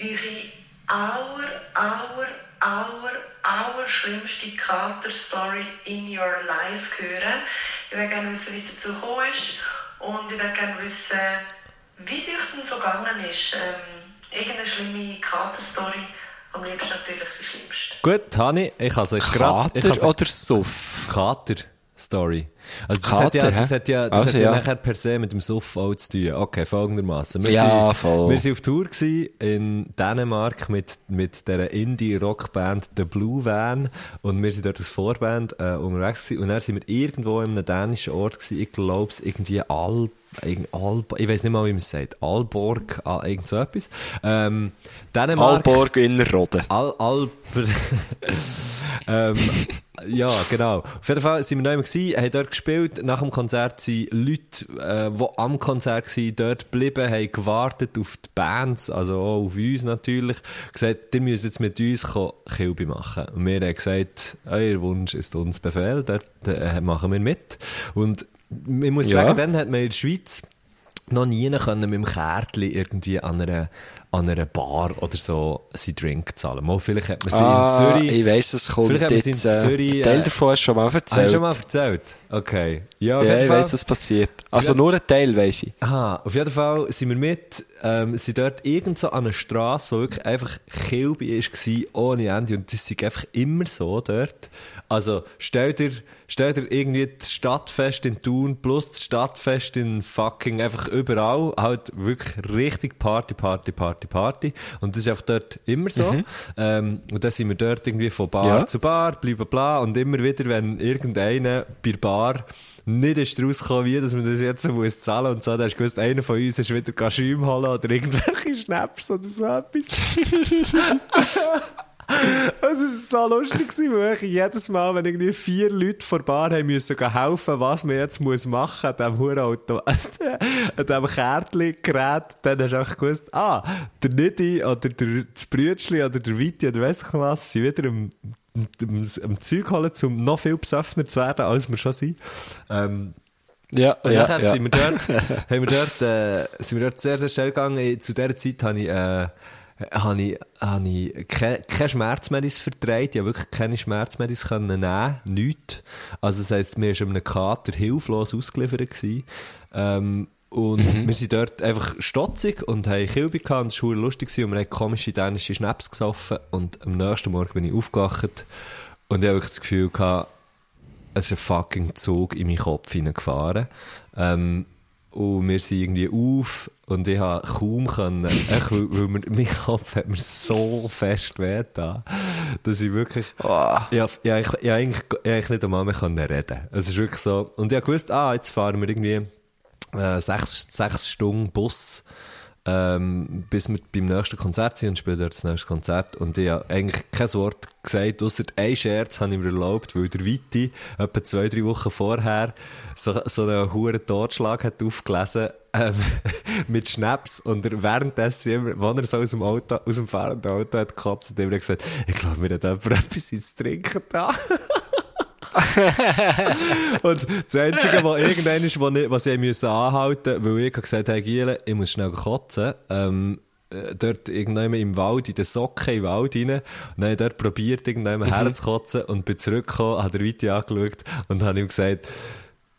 eure aller, aller, aller, aller schlimmste Kater-Story in your life hören. Ich würde gerne wissen, wie es dazu gekommen ist und ich würde gerne wissen, wie es euch denn so gegangen ist. Ähm, irgendeine schlimme Kater-Story, am liebsten natürlich die schlimmste. Gut, Hani, ich habe es gerade... ich Kater habe oder Suff? Kater-Story. Also das, Kater, hat ja, das hat ja, das Also, hat ja, ja. nachher per se mit dem Suff auch zu tun. Okay, folgendermaßen. Wir Ja, sind, voll. Wir waren auf Tour in Dänemark mit, mit der Indie-Rockband The Blue Van und wir sind dort als Vorband äh, unterwegs gewesen. und dann sind wir irgendwo in einem dänischen Ort gewesen, ich glaube es irgendwie Alb ich weiß nicht mal, wie man es sagt, Alborg, ah, irgend so etwas. Ähm, Dänemark, Alborg Innerrhoden. Al Alper. ähm, ja, genau. Auf jeden Fall sind wir noch gewesen, haben dort gespielt. Nach dem Konzert sind Leute, äh, die am Konzert waren, dort geblieben, haben gewartet auf die Bands, also auch auf uns natürlich. Gesagt, ihr müsst jetzt mit uns Kilby machen. Und wir haben gesagt, euer Wunsch ist uns Befehl, dort äh, machen wir mit. Und ich muss Ja. sagen, dann hat man in der Schweiz noch nie können mit dem Kärtchen irgendwie an einer, an einer Bar oder so seinen Drink zahlen. Mal, vielleicht hat man sie Ah, in Zürich... ich weiss, es kommt Vielleicht haben wir jetzt. sie in Äh, Zürich, Teil äh, davon hast du schon mal Hast du erzählt. schon mal erzählt? Okay. Ja, ja, ich Fall. weiss, was passiert. Also Ja. nur ein Teil weiss ich. Aha, auf jeden Fall sind wir mit, ähm, sind dort irgend so an einer Straße, wo wirklich einfach Kilby war, ohne Ende. Und das ist einfach immer so dort. Also, stell dir, stell dir irgendwie das Stadtfest in Thun plus das Stadtfest in fucking einfach überall. Halt wirklich richtig Party, Party, Party, Party. Und das ist einfach dort immer so. Ähm, und dann sind wir dort irgendwie von Bar Ja. zu Bar, bla bla bla. Und immer wieder, wenn irgendeiner bei Bar nicht ist rausgekommen, wie, dass man das jetzt so muss zahlen und so, dann hast du gewusst, einer von uns ist wieder Schäume holen oder irgendwelche Schnaps oder so etwas. Es war so lustig, weil ich jedes Mal, wenn irgendwie vier Leute vor der Bar haben müssen helfen, was man jetzt muss machen an diesem Hurenauto, an diesem Kärtchen-Gerät, dann hast du einfach gewusst, ah, der Nidi oder der, das Brütschli oder der Viti oder weiss ich was, sind wieder am, am, am Zeug holen, um noch viel besoffener zu werden, als wir schon sind. Ähm, Ja, und ja, ja. sind wir dort, haben wir dort, äh, sind wir dort sehr, sehr schnell gegangen. Zu dieser Zeit habe ich, äh, habe ich, habe ich keine, keine Schmerzmedis vertreibt. Ich habe wirklich keine Schmerzmedis können nehmen. Nichts. Also, das heisst, mir war einem Kater hilflos ausgeliefert gewesen. Ähm, und wir sind dort einfach stotzig und haben Kilby gehabt und es war lustig gewesen und wir haben komische dänische Schnaps gesoffen und am nächsten Morgen bin ich aufgewacht und ich habe wirklich das Gefühl gehabt, es ist ein fucking Zug in meinen Kopf hineingefahren. Ähm, und wir sind irgendwie auf und ich habe kaum können, echt, weil, weil mir, mein Kopf hat mir so fest wehgetan, dass ich wirklich, Oh. ja, ja, ich, ja, eigentlich, ja, eigentlich nicht einmal mehr reden. Es ist wirklich so, und ich gewusst, ah, jetzt fahren wir irgendwie äh, sechs, sechs Stunden Bus, ähm, bis wir beim nächsten Konzert sind und spielen dort das nächste Konzert. Und ich habe eigentlich kein Wort gesagt, außer ein Scherz habe ich mir erlaubt, weil der Viti etwa zwei, drei Wochen vorher so, so einen hohen Totschlag hat aufgelesen, ähm, mit Schnaps. Und er währenddessen, wenn er so aus dem Auto, aus dem fahrenden Auto hat gekotzt, hat er gesagt, ich glaube, mir hat jemand etwas ins Trinken da. Und das Einzige, was irgendwann ist, was, ich- was ich müssen anhalten weil ich gesagt habe, hey Giele, ich muss schnell kotzen, ähm, äh, dort irgendwann im Wald, in den Socken im Wald rein, und dann habe ich dort probiert, irgendwann Mhm. herzukotzen und bin zurückgekommen, habe der Viti angeschaut und habe ihm gesagt,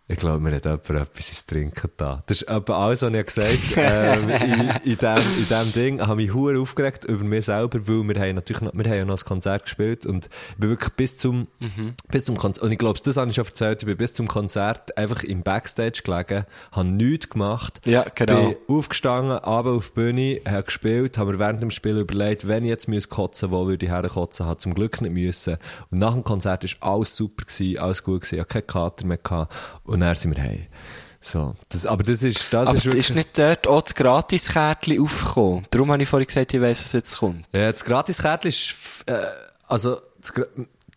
Ich glaube, mir hat jemand etwas ins Trinken da. Das ist etwa alles, was ich gesagt habe. ähm, in, in, dem, in dem Ding habe ich mich hure aufgeregt über mich selber, weil wir haben natürlich noch, wir haben ja noch ein Konzert gespielt und ich bin wirklich bis zum, bis zum Konzert, und ich glaube, das habe ich schon erzählt, ich bin bis zum Konzert einfach im Backstage gelegen, habe nichts gemacht. Ja, genau. Bin aufgestanden, runter auf die Bühne, habe gespielt, habe mir während dem Spiel überlegt, wenn ich jetzt müsste kotzen, wo würde ich herkotzen, habe zum Glück nicht müssen. Und nach dem Konzert war alles super gewesen, alles gut gewesen, ich hatte keinen Kater mehr gehabt. Und dann sind wir heim. So. Das, aber das ist, das Aber ist wirklich... ist nicht dort auch das Gratiskärtchen aufgekommen? Darum habe ich vorhin gesagt, ich weiss, was jetzt kommt. Ja, das Gratiskärtchen ist, äh, also, das,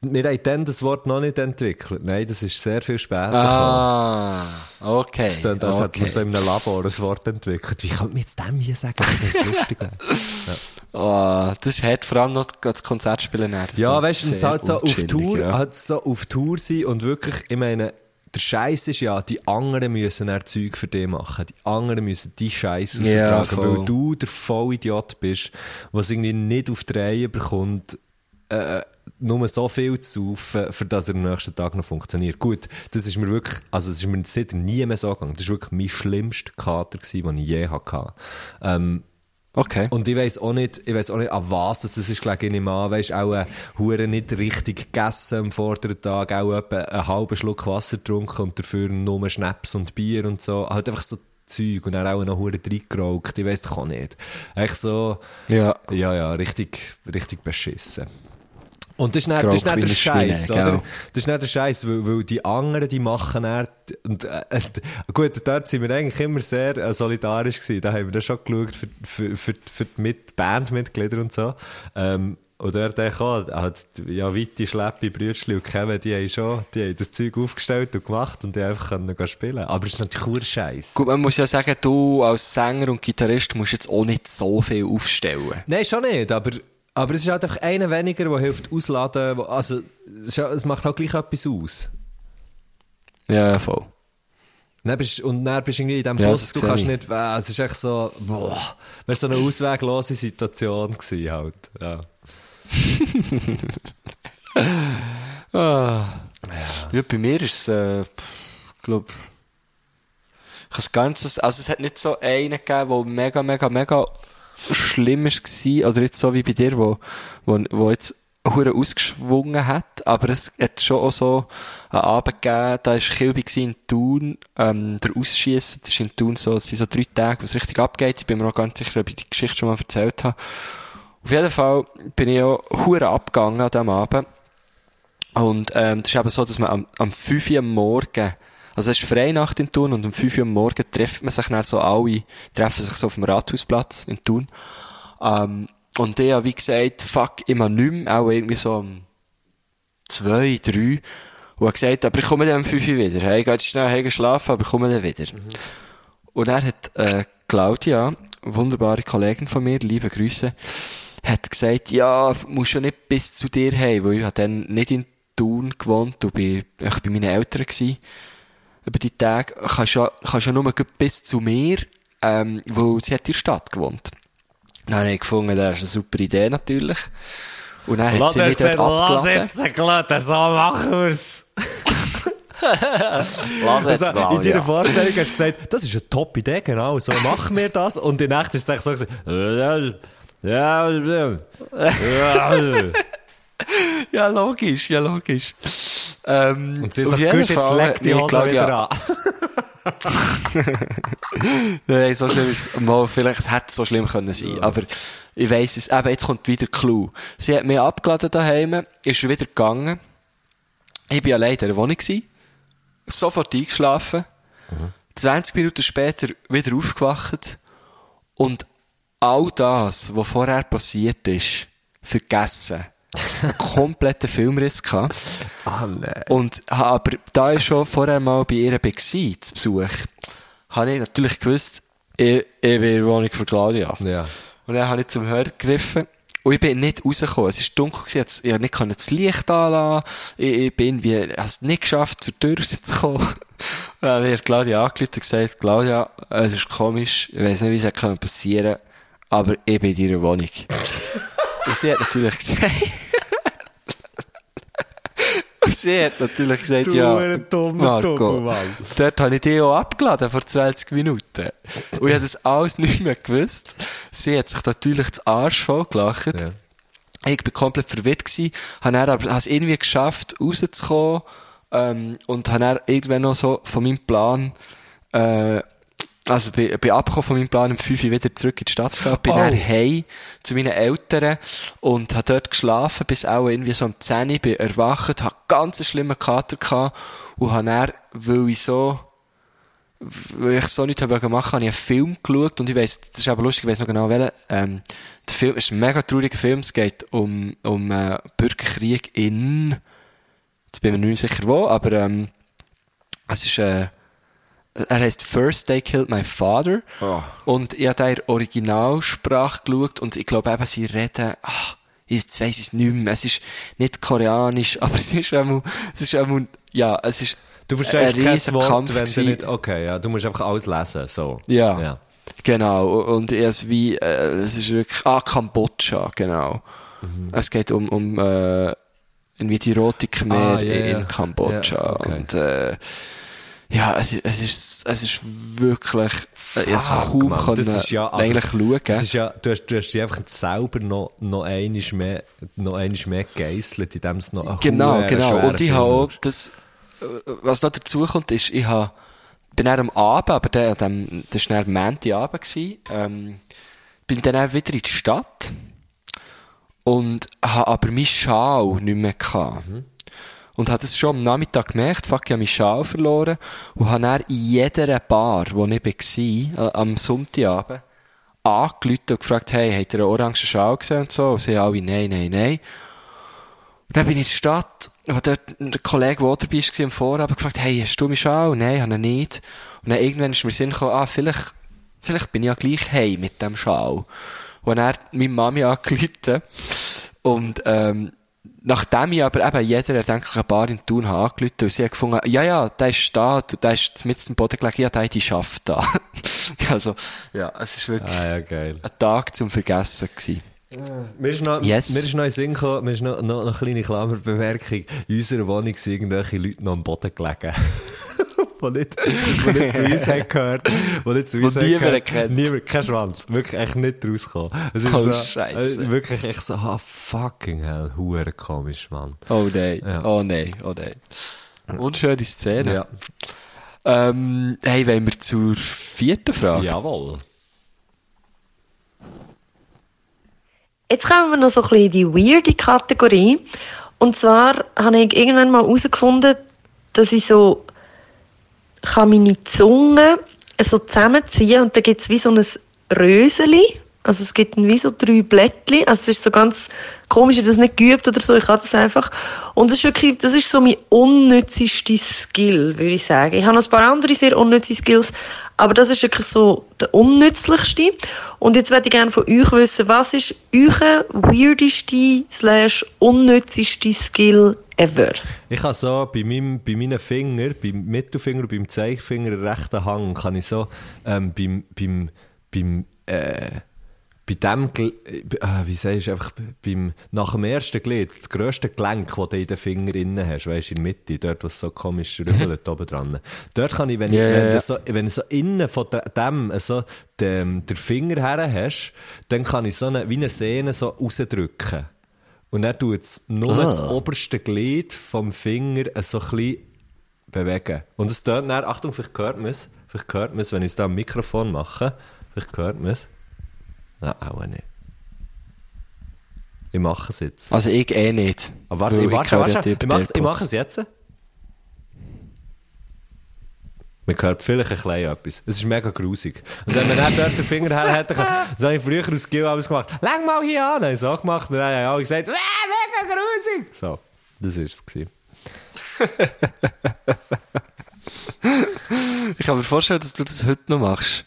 wir haben dann das Wort noch nicht entwickelt. Nein, das ist sehr viel später gekommen. Ah, okay. Das klingt, als hätten wir okay. so in einem Labor ein Wort entwickelt. Wie könnte man jetzt dem hier sagen, dass das lustig wäre? Ah, das ist hart, vor allem noch das Konzertspielen. Das Ja, weißt du, sehr halt so auf Tour, ja. halt so auf Tour sein und wirklich, ich meine, der Scheiß ist ja, die anderen müssen dann Zeug für dich machen. Die anderen müssen die Scheiß Ja, austragen, voll. weil du der Vollidiot bist, was irgendwie nicht auf die Reihe bekommt, äh, nur so viel zu saufen, für das er am nächsten Tag noch funktioniert. Gut, das ist mir wirklich, also das ist mir seitdem nie mehr so gegangen. Das war wirklich mein schlimmster Kater gewesen, den ich je hatte. Ähm, Okay. und ich weiss auch nicht, ich weiss auch nicht, an was das ist gelegen. Ich nehme an, weisst, auch äh, Hure nicht richtig gegessen am vorderen Tag, auch etwa einen halben Schluck Wasser getrunken und dafür nur Schnaps und Bier und so. Halt einfach so Zeug und dann auch noch Hure reingeraucht. Ich weiss doch auch nicht. Echt so, Ja. ja, ja, richtig, richtig beschissen. Und das ist nicht, das ist nicht der Scheiß, oder? Das ist nicht der Scheiß, weil, weil die anderen, die machen dann, und, äh, äh, gut, dort sind wir eigentlich immer sehr äh, solidarisch gewesen. Da haben wir dann schon geschaut für, für, für, für die Mit Bandmitglieder und so. Ähm, und dort denke ich auch, halt, ja, Witti, Schleppi, Brütschli und Kevin, die haben schon, die haben das Zeug aufgestellt und gemacht und die einfach können spielen. Aber es ist natürlich nur Scheiß. Gut, man muss ja sagen, du als Sänger und Gitarrist musst jetzt auch nicht so viel aufstellen. Nein, schon nicht, aber, aber es ist halt einfach einer weniger, der hilft ausladen, wo- also, es, ja- macht halt gleich etwas aus. Ja, voll. Dann bist, und dann bist du irgendwie in diesem Ja, Bus, das du kannst ich. nicht, äh, es ist echt so, boah, wäre so eine ausweglose Situation gewesen halt, ja. Ah. Ja. bei mir ist es, äh, ich glaube, ich habe es ganz, also es hat nicht so einen gegeben, der mega, mega, mega schlimm war, oder jetzt so wie bei dir, wo, wo, wo jetzt hure ausgeschwungen hat, aber es hat schon auch so einen Abend gegeben, da war Kilby in Thun, ähm, der Ausschiessen, das ist in Thun so, es sind so drei Tage, wo es richtig abgeht, ich bin mir auch ganz sicher, ob ich die Geschichte schon mal erzählt habe. Auf jeden Fall bin ich auch hure abgegangen an diesem Abend. Und ähm, das ist eben so, dass man am, am 5 Uhr Morgen, also es ist Freinacht in Thun und um 5 Uhr am Morgen trifft man sich dann so alle, treffen sich so auf dem Rathausplatz in Thun. Ähm, und ich habe wie gesagt, fuck, immer mehr, auch irgendwie so um 2, 3. Und habe gesagt, aber ich komme dann um 5 Uhr wieder. Hey, ich gehe jetzt schnell hey, schlafen, aber ich komme dann wieder. Und er hat äh, Claudia, wunderbare Kollegin von mir, liebe Grüße, hat gesagt, ja, musst schon nicht bis zu dir heim, weil ich dann nicht in Thun gewohnt und bin, ich bei meinen Eltern gsi über die Tage. Kannst ja, kannst ja nur bis zu mir, ähm, weil sie hat in der Stadt gewohnt. Dann habe ich gefunden, das ist eine super Idee natürlich. Und dann hat sie mich dort abgeladen. Glöte, so machen wir's. Lass jetzt, Also, in Claudia. deiner Vorstellung hast du gesagt, das ist eine top Idee, genau, so machen wir das. Und in Nacht ist es so gesagt, ja, ja, ja, ja. Ja, logisch, ja, logisch. Ähm, Und sie sagt, jetzt leg die Hose Claudia, wieder an. Nein, so schlimm ist mal, vielleicht es hätte so schlimm können sein, aber ich weiss es, eben, jetzt kommt wieder Clou. Sie hat mich abgeladen daheim, ist wieder gegangen. Ich bin allein in der Wohnung gewesen, sofort eingeschlafen, 20 Minuten später wieder aufgewacht und all das, was vorher passiert ist, vergessen. Einen kompletten Filmriss gehabt. Nein. Und aber da ich schon vorher mal bei ihr war, zu Besuch, habe ich natürlich gewusst, ich, ich bin in der Wohnung von Claudia. Ja. Und dann habe ich zum Hörer gegriffen. Und ich bin nicht rausgekommen. Es war dunkel, gewesen, ich konnte nicht können das Licht anlassen. Ich, ich bin irgendwie, ich habe es nicht geschafft, zur Tür rauszukommen. Dann habe ich Claudia angerufen und gesagt, Claudia, es ist komisch, ich weiss nicht, wie es passieren aber ich bin in deiner Wohnung. und sie hat natürlich gesagt, und sie hat natürlich gesagt, Du ja, dummer Marco, dort habe ich dich auch abgeladen vor 20 Minuten. Und ich habe das alles nicht mehr gewusst. Sie hat sich natürlich das Arsch voll gelacht. Ja. Ich bin komplett verwirrt gewesen, habe dann aber habe es irgendwie geschafft, rauszukommen, ähm, und habe dann irgendwann noch so von meinem Plan, äh, also bin, bin abgekommen von meinem Plan, um 5 Uhr wieder zurück in die Stadt zu gehen, bin Oh. dann heim zu meinen Eltern und habe dort geschlafen, bis auch irgendwie so um 10 Uhr, bin erwacht, habe ganz einen schlimmen Kater gehabt und habe dann, weil ich so, weil ich so nichts habe machen habe ich einen Film geschaut und ich weiss, das ist aber lustig, ich weiss noch genau welchen, ähm, der Film ist ein mega trauriger Film, es geht um, um, äh, Bürgerkrieg in, jetzt bin ich mir nicht sicher wo, aber, ähm, es ist, äh, er heißt First They Killed My Father. Oh. Und ich habe da in der Originalsprache geschaut und ich glaube eben, sie reden, ach, jetzt weiss ich es nicht mehr. Es ist nicht koreanisch, aber es ist einmal, es ist einmal, ja, es ist Du verstehst ein kein Wort, Kampf wenn du nicht... Okay, ja, du musst einfach alles lesen, so. Ja. Ja. Genau. Und es wie, äh, es ist wirklich, ah, Kambodscha, genau. Mhm. Es geht um, um, äh, irgendwie die Rote Khmer Ah, ja, in. Kambodscha. Ja, okay. Und, äh, ja, es, ist- es ist, es ist wirklich, äh, ich Fuck, kaum Mann, können, das ist ja, eigentlich schauen. Das ist ja, du hast, du hast dich einfach selber noch, noch einiges mehr, noch einiges mehr gegeisselt, indem es noch Genau, genau. Und ich habe auch das, was noch dazu kommt, ist, ich habe, bin dann am Abend, aber der, dem, das war dann Montagabend gewesen, ähm, bin dann wieder in die Stadt und habe aber meinen Schal nicht mehr gehabt. Und habe das schon am Nachmittag gemerkt, fuck, ich habe meinen Schal verloren und habe dann in jeder Bar, wo ich war, äh, am Sonntagabend, angerufen und gefragt, hey, habt ihr einen orangen Schal gesehen und so? Und sie alle, nein, nein, nein. Und dann bin ich in die Stadt, und dort einen Kollege, der dabei war, am Vorabend gefragt, hey, hast du mich Schal? Nein, habe ich nicht. Und dann irgendwann ist mir Sinn gekommen, ah, vielleicht, vielleicht bin ich ja gleich heim mit dem Schal. Und dann hat meine Mami angerufen. Und, ähm, nachdem ich aber eben jeder erdenkliche Bar in Thun habe angerufen und sie hat gefunden, ja, ja, der ist da, du- der ist mit dem Boden gelegen, ja, der, die schafft da. also, ja, es ist wirklich Ah, ja, geil. ein Tag zum Vergessen gewesen. Mir ist noch, Yes. mir ist noch in den Sinn gekommen, mir ist noch, noch, noch eine kleine Klammerbemerkung. In unserer Wohnung sind irgendwelche Leute noch am Boden gelegen. die nicht, die nicht zu uns haben gehört. Die nicht zu uns haben niemand kennt. Niemand, kein Schwanz. Wirklich echt nicht rausgekommen. Es ist Oh, so, Scheisse. äh, Wirklich echt so, ah, fucking hell, hure komisch, Mann. Oh nein, Ja. oh nein, oh nein. Wunderschöne Szene. Ja. Ähm, hey, wollen wir zur vierten Frage? Jawohl. Jetzt kommen wir noch so ein bisschen in die weirde Kategorie. Und zwar habe ich irgendwann mal herausgefunden, dass ich so kann meine Zunge so zusammenziehen und da gibt es wie so ein Röseli. Also es gibt dann wie so drei Blättchen. Also es ist so ganz komisch, ich habe das nicht geübt oder so. Ich kann das einfach. Und das ist wirklich, das ist so mein unnützeste Skill, würde ich sagen. Ich habe noch ein paar andere sehr unnütze Skills, aber das ist wirklich so der unnützlichste. Und jetzt würde ich gerne von euch wissen, was ist euer weirdeste slash unnützeste Skill ever? Ich kann so bei, meinem, bei meinen Fingern, beim Mittelfinger und beim Zeigefinger, rechten Hang, kann ich so ähm, beim, beim, beim, äh, bei dem, äh, ah, wie sagst du, einfach beim, nach dem ersten Glied, das grösste Gelenk, das du in den Finger innen hast, weißt du, in der Mitte, dort, was so komisch rüttelt, oben dran. Dort kann ich, wenn, Ja, ich, wenn, du so, wenn so innen von de- dem, so, dem, der Finger her hast, dann kann ich so eine, wie eine Sehne so rausdrücken. Und dann tut es nur das oberste Glied vom Finger so ein bisschen bewegen. Und es tönt dann, Achtung, vielleicht hört man es, vielleicht hört man es, wenn ich es da am Mikrofon mache, vielleicht hört man es. Ja, auch nicht. Ich mache es jetzt. Also ich eh nicht. Aber warte, ich, warte, warte, ich, ich mache es jetzt. Man hört vielleicht ein bisschen etwas. Es ist mega grusig. Und wenn man dann dort den Finger her hätte, das habe ich früher aus Skill alles gemacht. Lang mal hier an. Dann habe ich es auch gemacht. Und dann haben alle gesagt, mega grusig. So, das war es. Ich kann mir vorstellen, dass du das heute noch machst.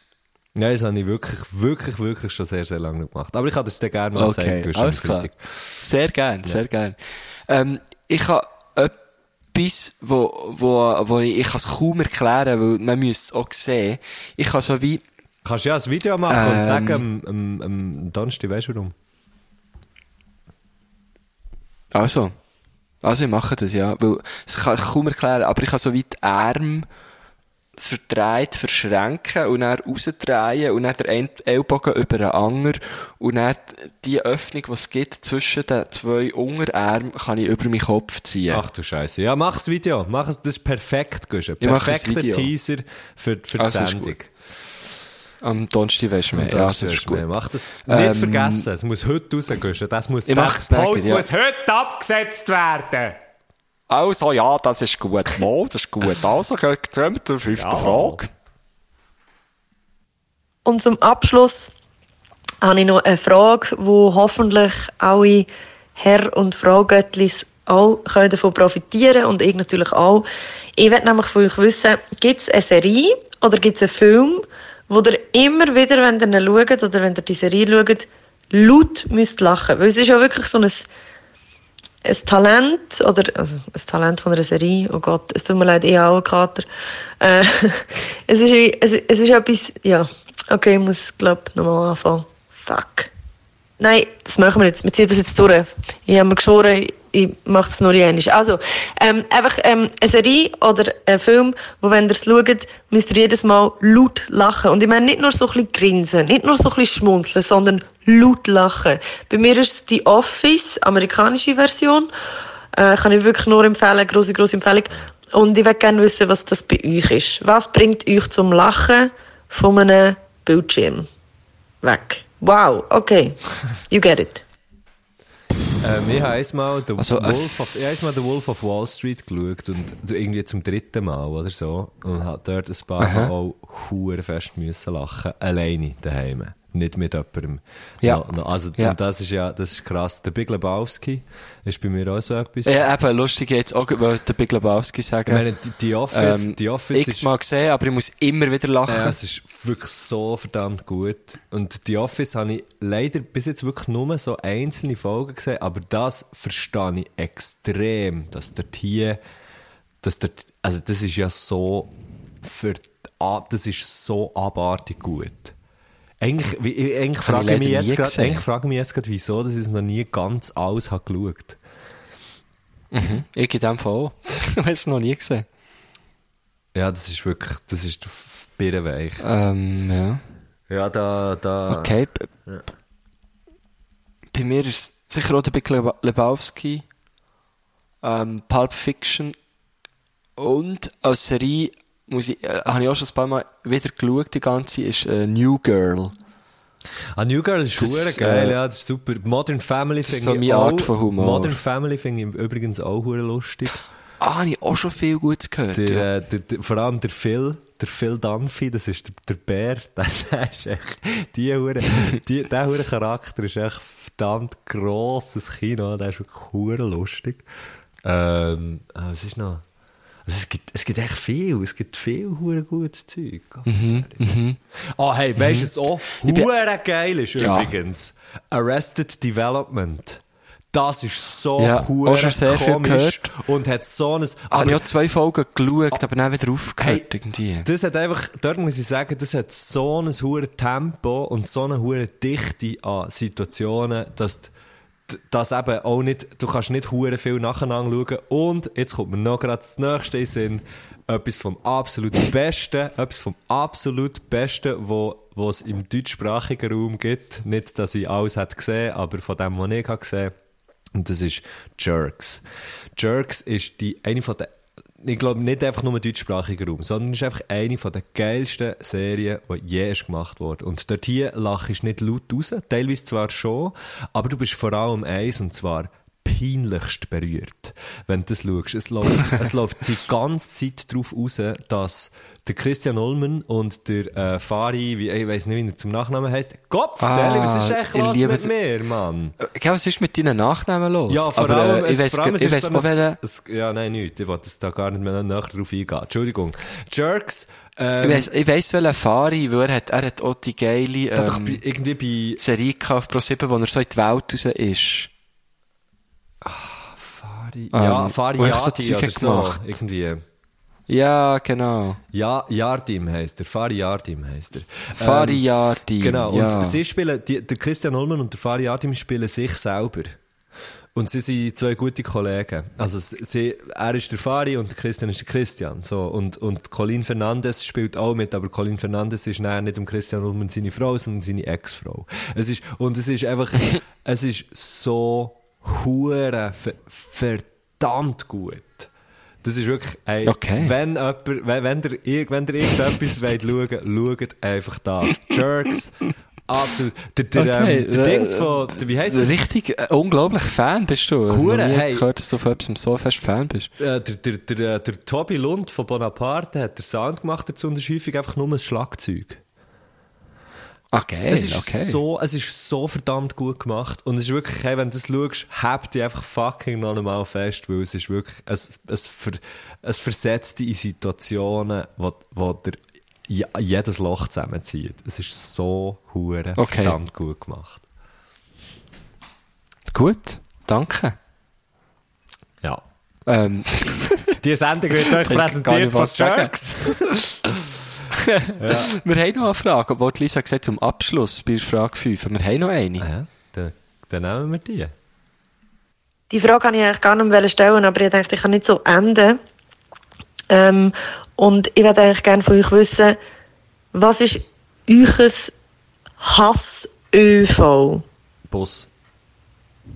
Nein, das habe ich wirklich, wirklich, wirklich schon sehr, sehr lange nicht gemacht. Aber ich kann das dir gerne mal zeigen. Okay, Gustav, alles klar. Sehr gern, sehr gern. Ähm, ich habe etwas, wo, wo, wo ich, ich kann es kaum erklären, weil man müsste es auch sehen. Ich kann so wie, Kannst du ja ein Video machen und Ähm. sagen, am, am, am Donnerstag, weißt du warum? also, Also ich mache das, ja. Weil, das kann ich kaum erklären, aber ich kann so weit Arm verdreht verschränken und dann rausdrehen und dann einen Ellbogen über den Anger und dann die Öffnung, die es gibt zwischen den zwei Unterarmen, kann ich über meinen Kopf ziehen. Ach du Scheiße. Ja, mach das Video. Mach es, das ist perfekt, Guschen. Perfekter. Teaser für, für die Also Sendung. Am Donnerstag weisst du mehr. Ja, das ist gut. Mach das Ähm, nicht vergessen. Es muss heute rausgehen. Das muss, das Post ja. muss heute abgesetzt werden. Also, ja, das ist gut. Mo, das ist gut. Also, gehen wir zur fünften Ja. Frage. Und zum Abschluss habe ich noch eine Frage, wo hoffentlich alle Herr- und Frau Göttlis auch können davon profitieren und ich natürlich auch. Ich werde nämlich von euch wissen, gibt es eine Serie oder gibt es einen Film, wo ihr immer wieder, wenn ihr ihn schaut oder wenn ihr die Serie schaut, laut müsst lachen. Weil es ist ja wirklich so ein, ein Talent, oder, also ein Talent von einer Serie, oh Gott, es tut mir leid, ich auch einen Kater. Äh, es, ist, es, es ist etwas, ja, okay, ich muss, glaube nochmal anfangen. Fuck. Nein, das machen wir jetzt. Wir ziehen das jetzt durch. Ich habe mir geschworen, ich mache es nur einmal. Also, ähm, einfach ähm, eine Serie oder ein Film, wo, wenn ihr es schaut, müsst ihr jedes Mal laut lachen. Und ich meine nicht nur so ein bisschen grinsen, nicht nur so ein bisschen schmunzeln, sondern laut lachen. Bei mir ist es die Office, amerikanische Version. Äh, kann ich wirklich nur empfehlen, grosse, grosse Empfehlung. Und ich würde gerne wissen, was das bei euch ist. Was bringt euch zum Lachen von einem Bildschirm weg? Wow, okay. You get it. Ähm, ich habe einmal The, Also, äh, Wolf of, ich habe einmal The Wolf of Wall Street geschaut und irgendwie zum dritten Mal oder so und hat dort ein paar Mal auch fest müssen lachen. Alleine daheim. Nicht mit jemandem. Ja. No, no, also, Ja. und das ist ja, das ist krass. Der Big Lebowski ist bei mir auch so etwas. Ja, eben, lustig jetzt auch, weil der Big Lebowski Ich sagen. meine, die, Office, ähm, die Office ist, x-mal gesehen, aber ich muss immer wieder lachen. Ja, es ist wirklich so verdammt gut. Und die Office habe ich leider bis jetzt wirklich nur so einzelne Folgen gesehen, aber das verstehe ich extrem, dass dort hier, dass dort, also das ist ja so, für, das ist so abartig gut. Eigentlich, wie- ich- eigentlich frage ich mich jetzt gerade, gesehen. eigentlich frage ich mich jetzt gerade, wieso, dass ich es noch nie ganz alles habe geschaut. Ich in dem Fall auch. ich habe es noch nie gesehen. Ja, das ist wirklich, das ist birrenweich. Ähm, ja. Ja, da, da. Okay. b- Bei mir ist es sicher auch der Big Lebowski, ähm, Pulp Fiction und als Serie muss ich, äh, habe ich auch schon ein paar Mal wieder geschaut, die ganze, ist äh, New Girl. Ah, New Girl ist hure geil, äh, ja, das ist super. Modern Family finde so ich auch, Art von Humor. Modern Family finde ich übrigens auch hure lustig. Ah, habe ich auch schon viel Gutes gehört. Der, ja. äh, der, der, vor allem der Phil, der Phil Dunphy, das ist der, der Bär, der, der ist echt, die hure, die, der hure Charakter ist echt verdammt grosses Kino, der ist wirklich hure lustig. Ähm, ah, was ist noch? Also es gibt, es gibt echt viel, es gibt viel hure gutes Zeug. Ah, hey, weißt du, was auch hure geil ist Ja. übrigens? Arrested Development. Das ist so Ja, auch schon sehr viel komisch gehört. und hat so ein... habe ich auch zwei Folgen geschaut, aber dann wieder aufgehört irgendwie. Das hat einfach, dort muss ich sagen, das hat so ein hohes Tempo und so eine hohe Dichte an Situationen, dass d- das eben auch nicht, du kannst nicht hure viel nacheinander schauen. Und jetzt kommt mir noch gerade das nächste Sinn, etwas vom absolut Besten, etwas vom absolut Besten, wo, es im deutschsprachigen Raum gibt. Nicht, dass ich alles hätte gesehen, aber von dem, was ich habe gesehen und das ist Jerks. Jerks ist die, eine den ich glaube nicht einfach nur im deutschsprachigen Raum, sondern es ist einfach eine von der geilsten Serien, die je gemacht wurde. Und dort hier lachst du nicht laut raus, teilweise zwar schon, aber du bist vor allem eins, und zwar peinlichst berührt, wenn du das schaust. Es läuft, es läuft die ganze Zeit darauf raus, dass der Christian Ulmen und der äh, Fari, wie, ich weiß nicht, wie er zum Nachnamen heisst, Kopf, Ah, was ist echt los mit mir, Mann? Ich glaube, was ist mit deinen Nachnamen los? Ja, vor aber, allem, äh, ich allem ich auch so ein, es, Ja, nein, nicht. Ich wollte da gar nicht mehr näher drauf eingehen. Entschuldigung. Jerks, ähm, ich weiss, ich weiss welchen Fari, weil er hat, er hat auch die geile, ähm, irgendwie bei Serie gehabt auf Pro7, wo er so in die Welt raus ist. Fari, Ähm, ja, Fari Yati Zeug oder so. gemacht. Irgendwie. Ja, genau. Ja, Yardim heisst er. Fari Yardim heisst er. Fari Ähm, Yardim, Genau. ja. Und sie spielen, die, der Christian Ullmann und der Fari Yardim spielen sich selber. Und sie sind zwei gute Kollegen. Also sie, er ist der Fari und der Christian ist der Christian. So. Und, und Colin Fernandes spielt auch mit, aber Colin Fernandes ist näher nicht um Christian und seine Frau, sondern seine Ex-Frau. Es ist, und es ist einfach, es ist so hure ver- verdammt gut. Das ist wirklich, ey, Okay. wenn, jemand, wenn, irg- wenn irgendetwas wollt schauen, schaut einfach das. Jerks, absolut. Der, der, Okay, ähm, der Dings von, der, wie heisst der? Richtig, äh, unglaublich Fan bist du. Ich Hure, nie hey. gehört, dass du von etwas so fest Fan bist. Äh, der, der, der, äh, der Tobi Lund von Bonaparte hat den Sound gemacht dazu und ist häufig einfach nur ein Schlagzeug. Ah, geil, Es ist, okay. so, es ist so verdammt gut gemacht. Und es ist wirklich, hey, wenn du das schaust, habt dich einfach fucking noch einmal fest, weil es ist wirklich, es, es, ver, es versetzt dich in Situationen, wo, wo je- jedes Loch zusammenzieht. Es ist so hure Okay. verdammt gut gemacht. Gut, danke. Ja. Ähm, Die Sendung wird euch präsentiert von. Jerks. wir haben noch eine Frage, obwohl die Lisa gesagt hat, zum Abschluss bei Frage 5. Wir haben noch eine. Ah ja, dann, dann nehmen wir die. Die Frage kann ich eigentlich gar nicht mehr stellen, aber ich dachte, ich kann nicht so enden. Ähm, und ich würde eigentlich gerne von euch wissen, was ist euch Hass-ÖV? Bus.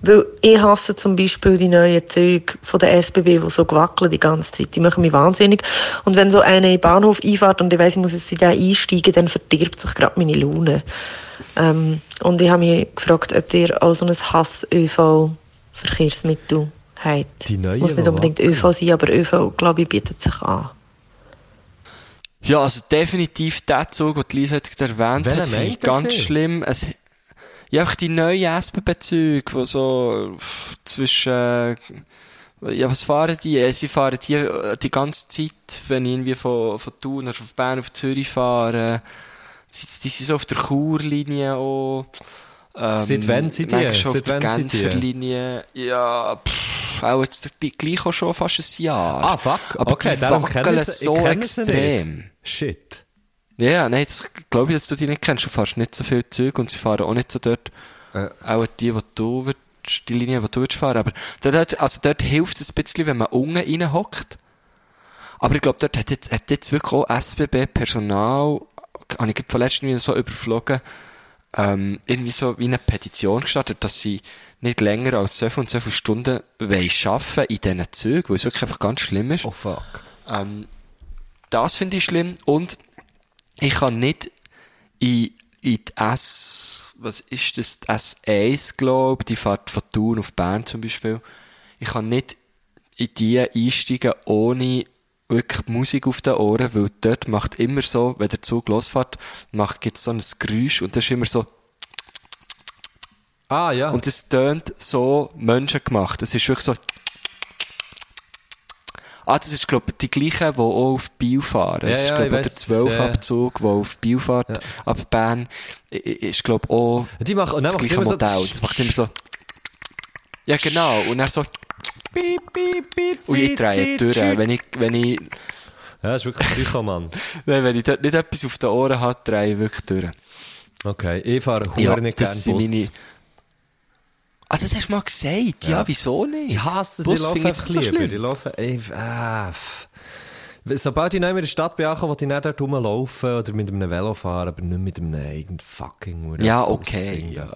Weil ich hasse zum Beispiel die neuen Züge von der SBB, die so wackeln die ganze Zeit. Die machen mich wahnsinnig. Und wenn so einer in den Bahnhof einfährt und ich weiss, ich muss jetzt in den einsteigen, dann verdirbt sich gerade meine Laune. Ähm, und ich habe mich gefragt, ob ihr auch so ein Hass-ÖV-Verkehrsmittel habt. Die Es neuen, muss nicht unbedingt. ÖV sein, aber ÖV, glaube ich, bietet sich an. Ja, also definitiv der Zug, den die Lisa jetzt gerade erwähnt Welchen hat, finde ich ganz sie? schlimm. Es, ja, einfach die neuen SBB-Züge, die so zwischen... äh, Ja, was fahren die? Äh, Sie fahren die äh, die ganze Zeit, wenn ich irgendwie von, von Thun oder von Bern auf Zürich fahre. Sie, die sind so auf der Churlinie auch. Ähm, Seit wann sind die? Seit wann sind die? Ja, pff, auch jetzt die- gleich auch schon fast ein Jahr. Ah, fuck. Aber okay, die wackeln so extrem. Shit. Ja, nein, jetzt glaube ich, dass du die nicht kennst. Du fährst nicht so viel Züge und sie fahren auch nicht so dort. Äh. Auch die, die du willst, die Linie, die du willst fahren. Aber dort, also dort hilft es ein bisschen, wenn man unten reinhockt. Aber ich glaube, dort hat jetzt, hat jetzt wirklich auch SBB-Personal, habe ich von letztem wieder so überflogen, ähm, irgendwie so wie eine Petition gestartet, dass sie nicht länger als so und so viele Stunden wollen arbeiten in diesen Zügen, weil es wirklich einfach ganz schlimm ist. Oh, fuck. Ähm, das finde ich schlimm und ich kann nicht in, in die S, was ist das, die S1, glaube die fährt von Thun auf Bern zum Beispiel. Ich kann nicht in die einsteigen, ohne wirklich Musik auf den Ohren, weil dort macht immer so, wenn der Zug losfährt, macht, gibt's so ein Geräusch und das ist immer so, Ah, ja. und es tönt so menschengemacht. Es ist wirklich so. Ah, das ist, glaube ich, die gleichen, die auch auf Biel fahren. Ja, Es ist, ja, glaube ich der Ja, ja. 12-Abzug, der auf Biel fährt, Ja. ab Bern, ist, glaube ich, auch die machen, das gleiche Modell. so... Das macht immer so. Ja, genau. Und dann so, Piep, piep, piep, und ich drehe durch. Wenn ich, wenn ich, Ja, das ist wirklich ein Psychomann. wenn wenn ich dort nicht etwas auf den Ohren habe, drehe ich wirklich durch. Okay, ich fahre Ja, ja, nicht das gerne Bus. meine, ah, das hast du mal gesagt. Ja, Ja. wieso nicht? Ich hasse sie, Bus ich laufe einfach jetzt nicht so lieber. schlimm. Ich laufe... Ich, pff. Sobald ich neu in der Stadt bin, will ich nicht dort rumlaufen oder mit einem Velo fahren, aber nicht mit einem eigenen fucking Ja, okay, ja.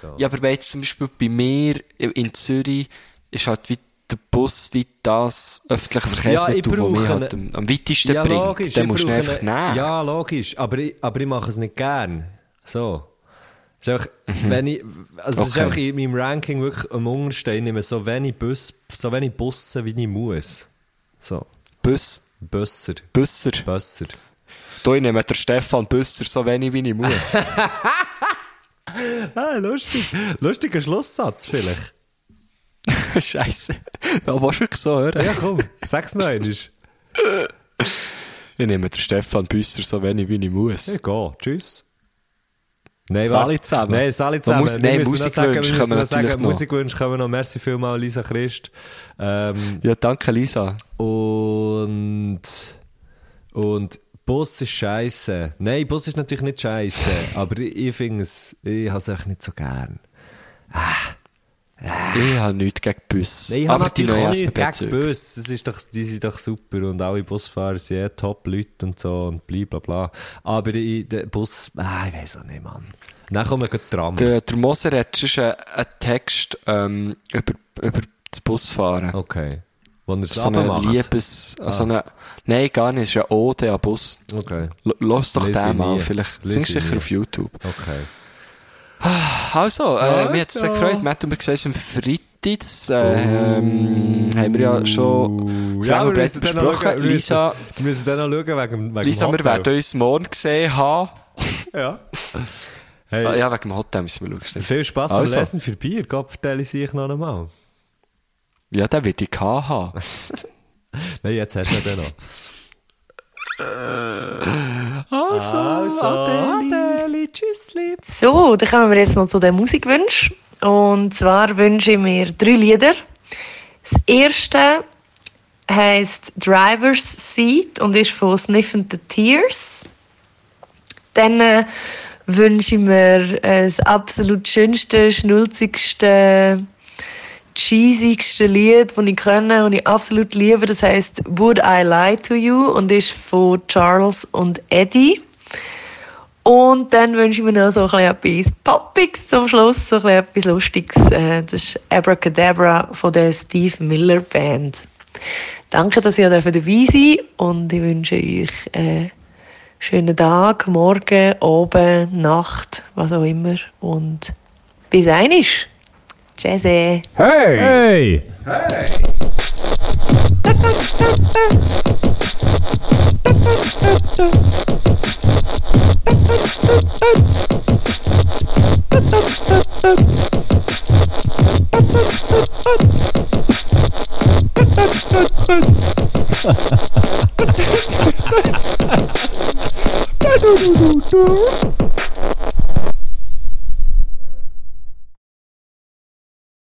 So. Ja, aber wenn jetzt zum Beispiel bei mir in Zürich ist halt wie der Bus wie das öffentliche Verkehrsmittel, Ja, das mich halt am, am weitesten ja, bringt. logisch. Den musst du einfach nehmen. Ja, logisch. Aber ich, aber ich mache es nicht gern. So. Ist einfach, wenn ich, also es ist. Okay. einfach in meinem Ranking wirklich am untersten. Ich nehme so wenig Bus, so wenig Busse, wie ich muss. So. Bus, Busser. Busser. Busser. Da ich nehme der Stefan Busser so wenig, wie ich muss. Ah, lustig. Lustiger Schlusssatz vielleicht. Scheiße. Ja, willst du wirklich so hören? Ja, komm. Sag's noch einmal. Ich nehme den Stefan Busser so wenig, wie ich muss. Ja, geh. Tschüss. Nein, Sali zusammen. Nein, Sali zusammen. muss- Wir nein, Musikwünsche sagen- wir natürlich sagen, noch. Musikwünsche kommen noch. Merci vielmals, Lisa Christ. Ähm, Ja, danke, Lisa. und, und Bus ist scheiße. Nein, Bus ist natürlich nicht scheiße, aber ich, ich finde es, ich habe es einfach nicht so gern. Ah, Ich habe nichts gegen Busse. Nein, ich habe aber die natürlich auch nicht gegen SBB-Züge. Bus. Das ist doch, die sind doch super und alle Busfahrer sind eh Top-Leute und so und bla bla bla. Aber ich, der Bus, ah, ich weiß auch nicht, Mann. Dann kommen wir Tram. Der, der Moser hat schon einen, Text ähm, über, über das Busfahren. Okay. Wo er es so eine macht. Liebes... Ah. So eine, nein, gar nicht. Es ist ein Ode an Bus. Okay. L- Lass doch ich den mal. Vielleicht findest du ich sicher auf YouTube. Okay. Also, äh, mir hat es Also. gefreut. Matt und wir sehen uns am Freitag. Das, ähm, haben wir ja schon Uh, ja, besprochen. schauen, Lisa, müssen- Wir müssen dann noch schauen wegen, wegen Lisa, wir werden uns morgen gesehen haben. Ja. Hey, Ah, ja, wegen dem Hotel müssen wir schauen. viel Spass Also. am Lesen für Bier. Gott, vertelle ich noch einmal. Ja, den will ich haben. Nein, jetzt hast du den noch. Also, Adeli. Adeli, tschüssli. So, dann kommen wir jetzt noch zu den Musikwünschen. Und zwar wünsche ich mir drei Lieder. Das erste heisst Driver's Seat und ist von Sniff and the Tears. Dann äh, wünsche ich mir äh, das absolut schönste, schnulzigste, cheesigste Lied, das ich kenne und ich absolut liebe. Das heißt Would I Lie to You und ist von Charles und Eddie. Und dann wünsche ich mir noch so ein bisschen etwas Poppiges zum Schluss, so ein bisschen etwas Lustiges. Äh, Das ist Abracadabra von der Steve Miller Band. Danke, dass ihr dabei seid und ich wünsche euch einen schönen Tag, Morgen, Abend, Nacht, was auch immer. Und bis einig. Tschüss. Hey! Du, du, du, du.